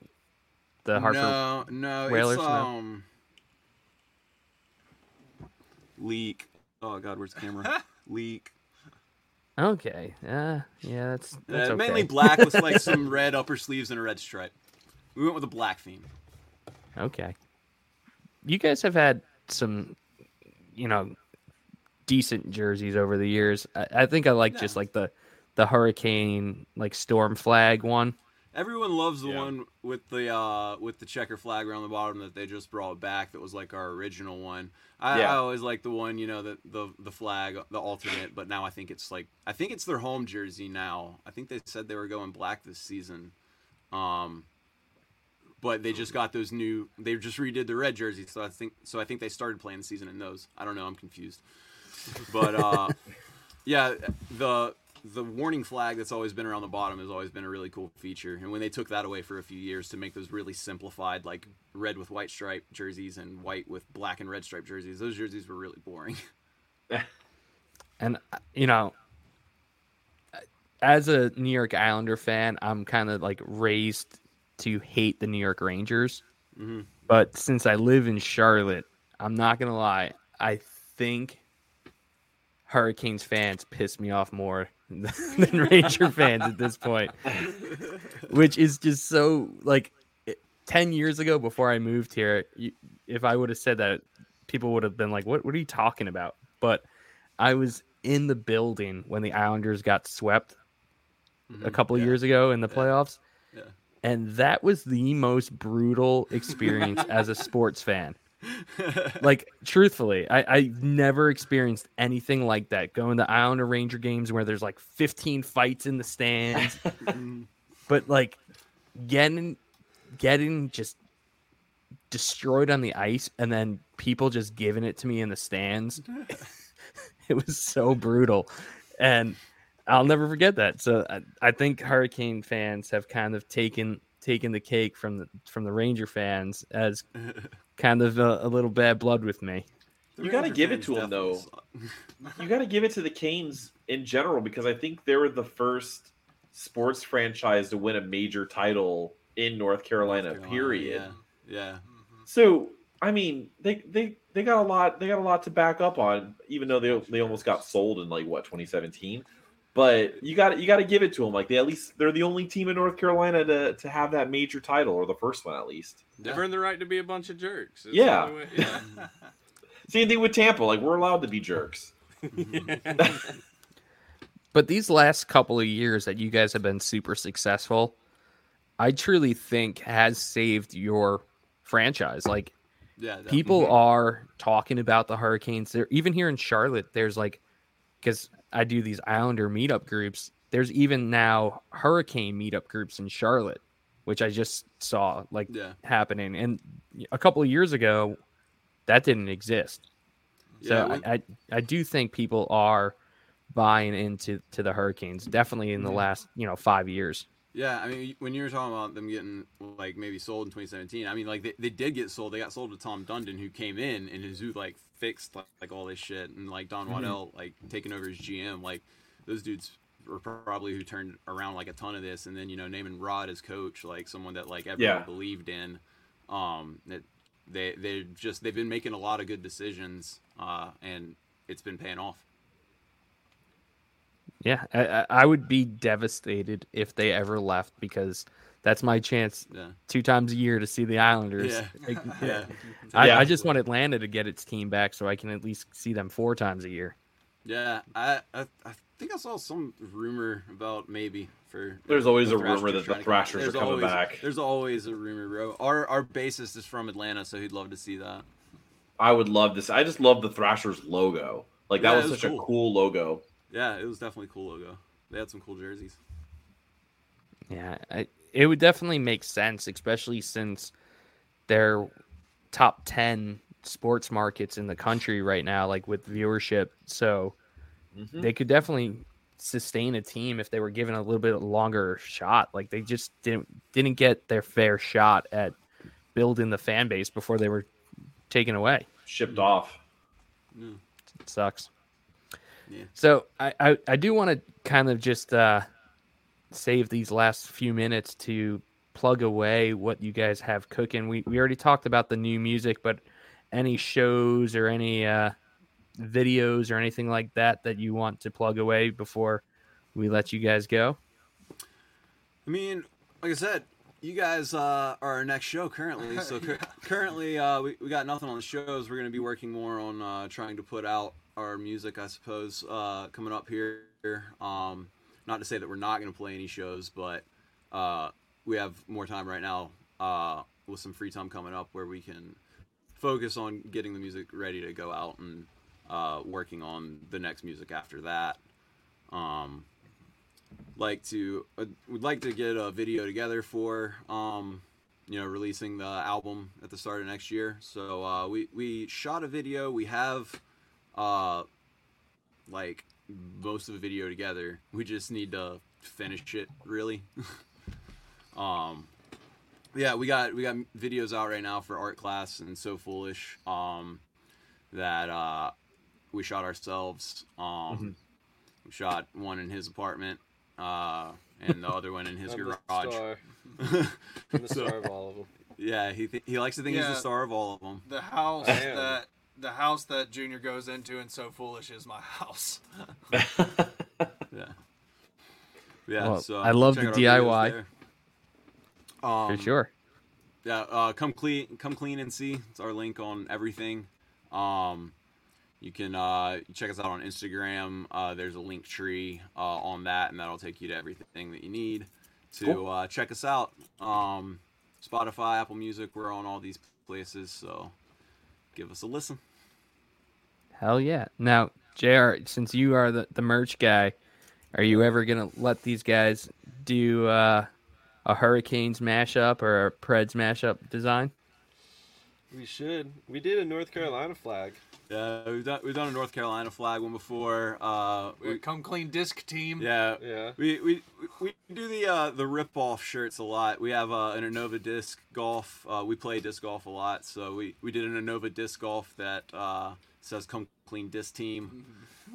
[SPEAKER 1] the Hartford?
[SPEAKER 2] No, no,
[SPEAKER 1] Whalers,
[SPEAKER 2] it's
[SPEAKER 1] no?
[SPEAKER 2] um leak. Oh God, where's the camera? leak.
[SPEAKER 1] Okay, uh, yeah, that's that's
[SPEAKER 2] Uh,
[SPEAKER 1] okay.
[SPEAKER 2] Mainly black with like some red upper sleeves and a red stripe. We went with a black theme.
[SPEAKER 1] Okay. You guys have had some, you know, decent jerseys over the years. I, I think I like just like the the hurricane like storm flag one.
[SPEAKER 2] Everyone loves the
[SPEAKER 4] Yeah.
[SPEAKER 2] one with the uh, with the checker flag around the bottom that they just brought back. That was like our original one. I,
[SPEAKER 3] Yeah.
[SPEAKER 2] I always like the one, you know, that the the flag, the alternate. But now I think it's like I think it's their home jersey now. I think they said they were going black this season. Um, but they just got those new. They just redid the red jersey, so I think so. I think they started playing the season in those. I don't know. I'm confused. But uh, yeah, the the warning flag that's always been around the bottom has always been a really cool feature. And when they took that away for a few years to make those really simplified, like red with white stripe jerseys and white with black and red stripe jerseys, those jerseys were really boring.
[SPEAKER 1] And uh, you know, as a New York Islander fan, I'm kind of like raised to hate the New York Rangers.
[SPEAKER 2] Mhm.
[SPEAKER 1] But since I live in Charlotte, I'm not gonna lie. I think Hurricanes fans piss me off more than Ranger fans at this point, which is just so like. it- Ten years ago, before I moved here, you, if I would have said that, people would have been like, "What? What are you talking about?" But I was in the building when the Islanders got swept a couple
[SPEAKER 2] Mm-hmm. Yeah.
[SPEAKER 1] years ago in the
[SPEAKER 2] Yeah.
[SPEAKER 1] playoffs.
[SPEAKER 2] Yeah.
[SPEAKER 1] And that was the most brutal experience as a sports fan. Like, truthfully, I, I never experienced anything like that. Going to Islander Ranger games where there's like 15 fights in the stands, mm-hmm. but like getting getting just destroyed on the ice and then people just giving it to me in the stands. it was so brutal. And I'll never forget that. So I, I think Hurricane fans have kind of taken taken the cake from the from the Ranger fans as kind of a, a little bad blood with me.
[SPEAKER 3] You gotta give it to
[SPEAKER 2] them
[SPEAKER 3] though. you got to give it to the Canes in general because I think they were the first sports franchise to win a major title in North Carolina.
[SPEAKER 2] Carolina,
[SPEAKER 3] period.
[SPEAKER 2] Yeah. Yeah.
[SPEAKER 3] So I mean, they they they got a lot. They got a lot to back up on, even though they they almost got sold in like what 2017. But you got you got to give it to them. Like they at least they're the only team in North Carolina to to have that major title, or the first one at least.
[SPEAKER 4] They've
[SPEAKER 2] Yeah.
[SPEAKER 4] earned the right to be a bunch of jerks. It's
[SPEAKER 3] Yeah.
[SPEAKER 4] the only way- yeah.
[SPEAKER 3] Same thing with Tampa. Like we're allowed to be jerks.
[SPEAKER 1] But these last couple of years that you guys have been super successful, I truly think has saved your franchise. Like
[SPEAKER 2] Yeah.
[SPEAKER 1] people mm-hmm. are talking about the Hurricanes. There, even here in Charlotte, there's like, because I do these Islander meetup groups. There's even now Hurricane meetup groups in Charlotte, which I just saw like
[SPEAKER 2] Yeah.
[SPEAKER 1] happening. And a couple of years ago, that didn't exist. So
[SPEAKER 2] Yeah, when-
[SPEAKER 1] I, I I do think people are buying into to the Hurricanes. Definitely in the last you know five years.
[SPEAKER 2] Yeah, I mean, when you were talking about them getting like maybe sold in 2017, I mean, like they, they did get sold. They got sold to Tom Dundon, who came in and who like fixed like, like all this shit, and like Don Waddell like taking over as GM. Like those dudes were probably who turned around like a ton of this, and then you know naming Rod as coach, like someone that like everyone
[SPEAKER 3] Yeah.
[SPEAKER 2] believed in. Um, that they they just they've been making a lot of good decisions, uh, and it's been paying off.
[SPEAKER 1] Yeah, I, I- I would be devastated if they ever left because that's my chance
[SPEAKER 2] Yeah,
[SPEAKER 1] two times a year to see the Islanders.
[SPEAKER 2] yeah,
[SPEAKER 1] Like,
[SPEAKER 2] yeah.
[SPEAKER 1] I, I just want Atlanta to get its team back so I can at least see them four times a year.
[SPEAKER 2] Yeah, I, I I think I saw some rumor about maybe for.
[SPEAKER 3] There's always
[SPEAKER 2] the
[SPEAKER 3] a rumor that the
[SPEAKER 2] trying to come-
[SPEAKER 3] Thrashers are coming
[SPEAKER 2] always-
[SPEAKER 3] back.
[SPEAKER 2] There's always a rumor, bro. Our our bassist is from Atlanta, so he'd love to see that.
[SPEAKER 3] I would love this. I just love the Thrashers logo. Like that was
[SPEAKER 2] was
[SPEAKER 3] such
[SPEAKER 2] cool.
[SPEAKER 3] a cool logo.
[SPEAKER 2] Yeah, it was definitely a cool logo. They had some cool jerseys.
[SPEAKER 1] Yeah, I, it would definitely make sense, especially since they're top 10 sports markets in the country right now, like with viewership. So
[SPEAKER 3] Mhm.
[SPEAKER 1] they could definitely sustain a team if they were given a little bit longer shot. Like they just didn't didn't get their fair shot at building the fan base before they were taken away.
[SPEAKER 3] Shipped off.
[SPEAKER 2] Yeah.
[SPEAKER 1] It sucks.
[SPEAKER 2] Yeah.
[SPEAKER 1] So I, I, I do want to kind of just uh, save these last few minutes to plug away what you guys have cooking. We we already talked about the new music, but any shows or any uh, videos or anything like that that you want to plug away before we let you guys go?
[SPEAKER 2] I mean, like I said, you guys uh, are our next show currently. So cur- currently, uh, we, we got nothing on the shows. We're going to be working more on uh, trying to put out our music, I suppose, uh, coming up here. Um, not to say that we're not going to play any shows, but uh, we have more time right now uh, with some free time coming up where we can focus on getting the music ready to go out and uh, working on the next music after that. Um, like to uh, would like to get a video together for um you know, releasing the album at the start of next year. So uh, we we shot a video. We have uh, like most of the video together. We just need to finish it really. um, yeah, we got we got videos out right now for art class and so foolish. Um, that uh, we shot ourselves. Um, we shot one in his apartment. Uh, and the other one in his
[SPEAKER 6] I'm the
[SPEAKER 2] garage.
[SPEAKER 6] star. I'm the star of all of them.
[SPEAKER 2] Yeah, he th- he likes to think he's the star of all of them.
[SPEAKER 5] The house that the house that Junior goes into and so foolish is my house.
[SPEAKER 2] Yeah, yeah.
[SPEAKER 1] Well,
[SPEAKER 2] so
[SPEAKER 1] I love the
[SPEAKER 2] out our videos
[SPEAKER 1] DIY.
[SPEAKER 2] Um,
[SPEAKER 1] For sure.
[SPEAKER 2] Yeah, uh, come clean, come clean and see. It's our link on everything. Um, you can uh, check us out on Instagram. Uh, there's a Linktree uh, on that, and that'll take you to everything that you need to
[SPEAKER 3] Cool.
[SPEAKER 2] uh, check us out. Um, Spotify, Apple Music, we're on all these places, so give us a listen.
[SPEAKER 1] Hell yeah. Now, JR, since you are the, the merch guy, are you ever going to let these guys do uh, a Hurricanes mashup or a Preds mashup design?
[SPEAKER 6] We should. We did a North Carolina flag.
[SPEAKER 2] Yeah, we've done we've done a North Carolina flag one before. Uh,
[SPEAKER 5] We
[SPEAKER 2] we,
[SPEAKER 5] come clean disc team.
[SPEAKER 2] yeah,
[SPEAKER 6] Yeah.
[SPEAKER 2] We we we do the uh, the rip off shirts a lot. We have uh, an Innova disc golf. Uh, we play disc golf a lot, so we, we did an Innova disc golf that uh, says "Come Clean Disc Team."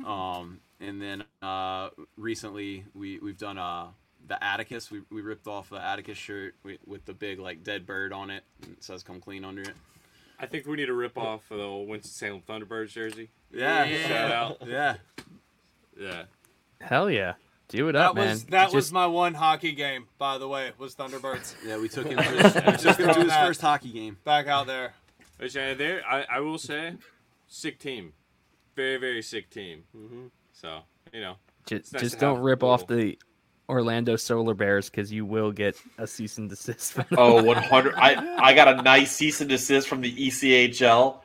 [SPEAKER 2] Um, and then uh, recently we we've done uh, the Atticus. We, we ripped off the Atticus shirt with, with the big like dead bird on it. And it says "Come Clean" under it.
[SPEAKER 4] I think we need to rip off the old Winston-Salem Thunderbirds jersey.
[SPEAKER 2] Yeah,
[SPEAKER 4] Shout out.
[SPEAKER 2] yeah.
[SPEAKER 4] Yeah.
[SPEAKER 1] Hell yeah. Do it
[SPEAKER 5] That
[SPEAKER 1] up, man.
[SPEAKER 5] was that was my one hockey game, by the way, was Thunderbirds.
[SPEAKER 2] Yeah, we took him to his, we to his first hockey game.
[SPEAKER 5] Back out there.
[SPEAKER 4] Which uh, there, I, I will say, sick team, very very sick team.
[SPEAKER 6] hmm
[SPEAKER 4] So you know,
[SPEAKER 1] just,
[SPEAKER 4] nice
[SPEAKER 1] just don't rip off the Orlando Solar Bears because you will get a cease and desist.
[SPEAKER 3] Oh, 100. I, I got a nice cease and desist from the ECHL.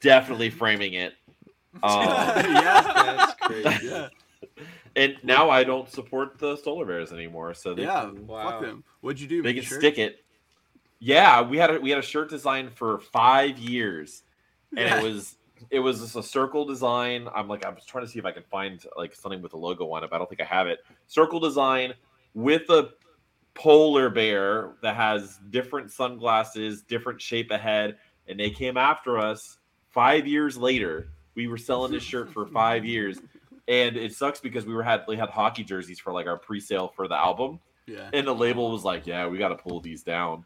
[SPEAKER 3] Definitely framing it. Um,
[SPEAKER 2] yeah,
[SPEAKER 6] That's crazy.
[SPEAKER 2] yeah,
[SPEAKER 3] and now I don't support the Solar Bears anymore. So they
[SPEAKER 2] yeah.
[SPEAKER 6] Wow.
[SPEAKER 2] Fuck them. What'd you do?
[SPEAKER 3] they can stick it. Yeah, we had a, we had a shirt design for five years, and it was it was just a circle design. I'm like I was trying to see if I could find like something with a logo on it, but I don't think I have it. Circle design with a polar bear that has different sunglasses, different shape of head, and they came after us five years later. We were selling this shirt for five years, and it sucks because we were had we had hockey jerseys for like our pre-sale for the album,
[SPEAKER 2] Yeah.
[SPEAKER 3] and the label was like, "Yeah, we got to pull these down."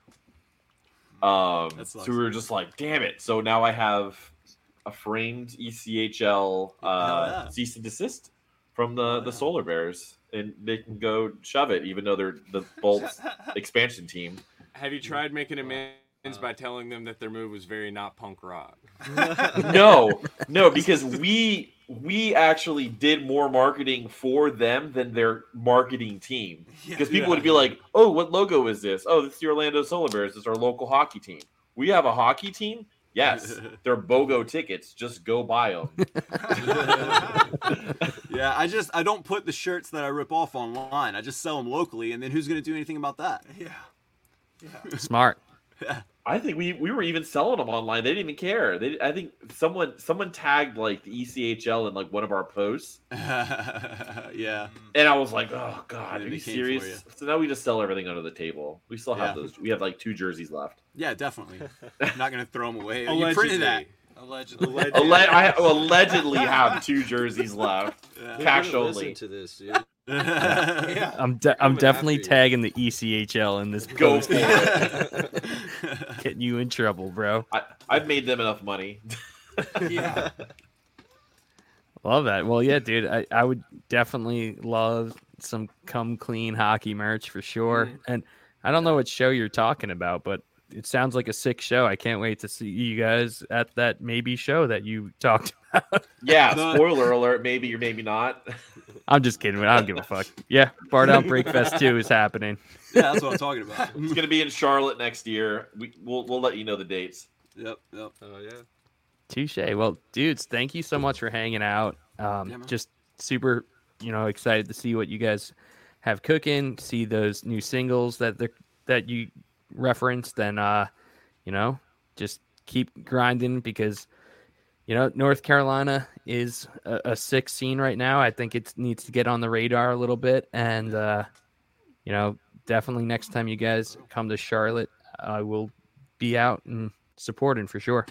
[SPEAKER 3] Um, so we were just like, "Damn it!" So now I have a framed ECHL uh,
[SPEAKER 2] yeah.
[SPEAKER 3] cease and desist from the the Solar Bears, and they can go shove it, even though they're the Bolts expansion team.
[SPEAKER 4] have you tried making amends by telling them that their move was very not punk rock?
[SPEAKER 3] no, no, because we we actually did more marketing for them than their marketing team. Because people would be like, "Oh, what logo is this? Oh, this is the Orlando Solar Bears. It's our local hockey team. We have a hockey team. Yes, they're BOGO tickets. Just go buy them."
[SPEAKER 2] yeah, I just I don't put the shirts that I rip off online. I just sell them locally, and then who's gonna do anything about that?
[SPEAKER 5] Yeah.
[SPEAKER 1] Smart.
[SPEAKER 3] I think we we were even selling them online. They didn't even care. They, I think someone someone tagged like the ECHL in like one of our posts,
[SPEAKER 2] yeah,
[SPEAKER 3] and I was like, "Oh God,
[SPEAKER 2] And
[SPEAKER 3] are you serious?"
[SPEAKER 2] you.
[SPEAKER 3] So now we just sell everything under the table. We still have
[SPEAKER 2] Yeah.
[SPEAKER 3] those. We have like two jerseys left.
[SPEAKER 2] yeah, definitely. I'm not gonna throw them away. You
[SPEAKER 4] Allegedly.
[SPEAKER 2] printed that.
[SPEAKER 5] Allegedly.
[SPEAKER 3] Alle- I allegedly have two jerseys left.
[SPEAKER 2] Yeah.
[SPEAKER 3] Cash
[SPEAKER 6] gonna
[SPEAKER 3] only.
[SPEAKER 6] Listen to this, dude.
[SPEAKER 5] yeah.
[SPEAKER 1] I'm de- I'm definitely tagging the ECHL in this
[SPEAKER 3] Go
[SPEAKER 1] post.
[SPEAKER 3] for it.
[SPEAKER 1] Getting you in trouble, bro.
[SPEAKER 3] I, I've made them enough money.
[SPEAKER 5] Yeah.
[SPEAKER 1] Love that. Well, yeah, dude. I, I would definitely love some come clean hockey merch for sure. Mm. And I don't know what show you're talking about, but it sounds like a sick show. I can't wait to see you guys at that maybe show that you talked about.
[SPEAKER 3] Yeah, spoiler alert. Maybe or maybe not.
[SPEAKER 1] I'm just kidding. I don't give a fuck. Yeah, Bar Down Breakfest 2 is happening.
[SPEAKER 2] Yeah, that's what I'm talking about.
[SPEAKER 3] It's gonna be in Charlotte next year. We, we'll we'll let you know the dates.
[SPEAKER 2] yep, yep.
[SPEAKER 6] Oh yeah.
[SPEAKER 1] Touche. Well, dudes, thank you so much for hanging out. Um,
[SPEAKER 2] Yeah,
[SPEAKER 1] just super, you know, excited to see what you guys have cooking. See those new singles that the that you referenced, and uh, you know, just keep grinding because you know North Carolina is a, a sick scene right now. I think it needs to get on the radar a little bit, and uh, you know, definitely next time you guys come to Charlotte, I will be out and supporting for sure.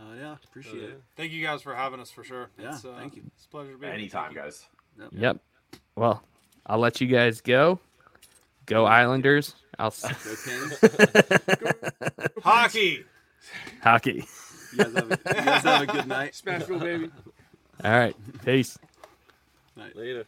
[SPEAKER 2] Oh yeah, appreciate it.
[SPEAKER 5] Thank you guys for having us for sure.
[SPEAKER 2] Yeah,
[SPEAKER 5] It's, uh,
[SPEAKER 2] thank you.
[SPEAKER 5] It's a pleasure to be here.
[SPEAKER 3] Anytime, guys.
[SPEAKER 1] Yep. Well, I'll let you guys go. Go Islanders. I'll
[SPEAKER 2] Go
[SPEAKER 5] Hockey.
[SPEAKER 1] hockey.
[SPEAKER 2] You guys, have a, you guys have a good night.
[SPEAKER 4] Smashville, baby.
[SPEAKER 1] All right. Peace. Night.
[SPEAKER 6] Later.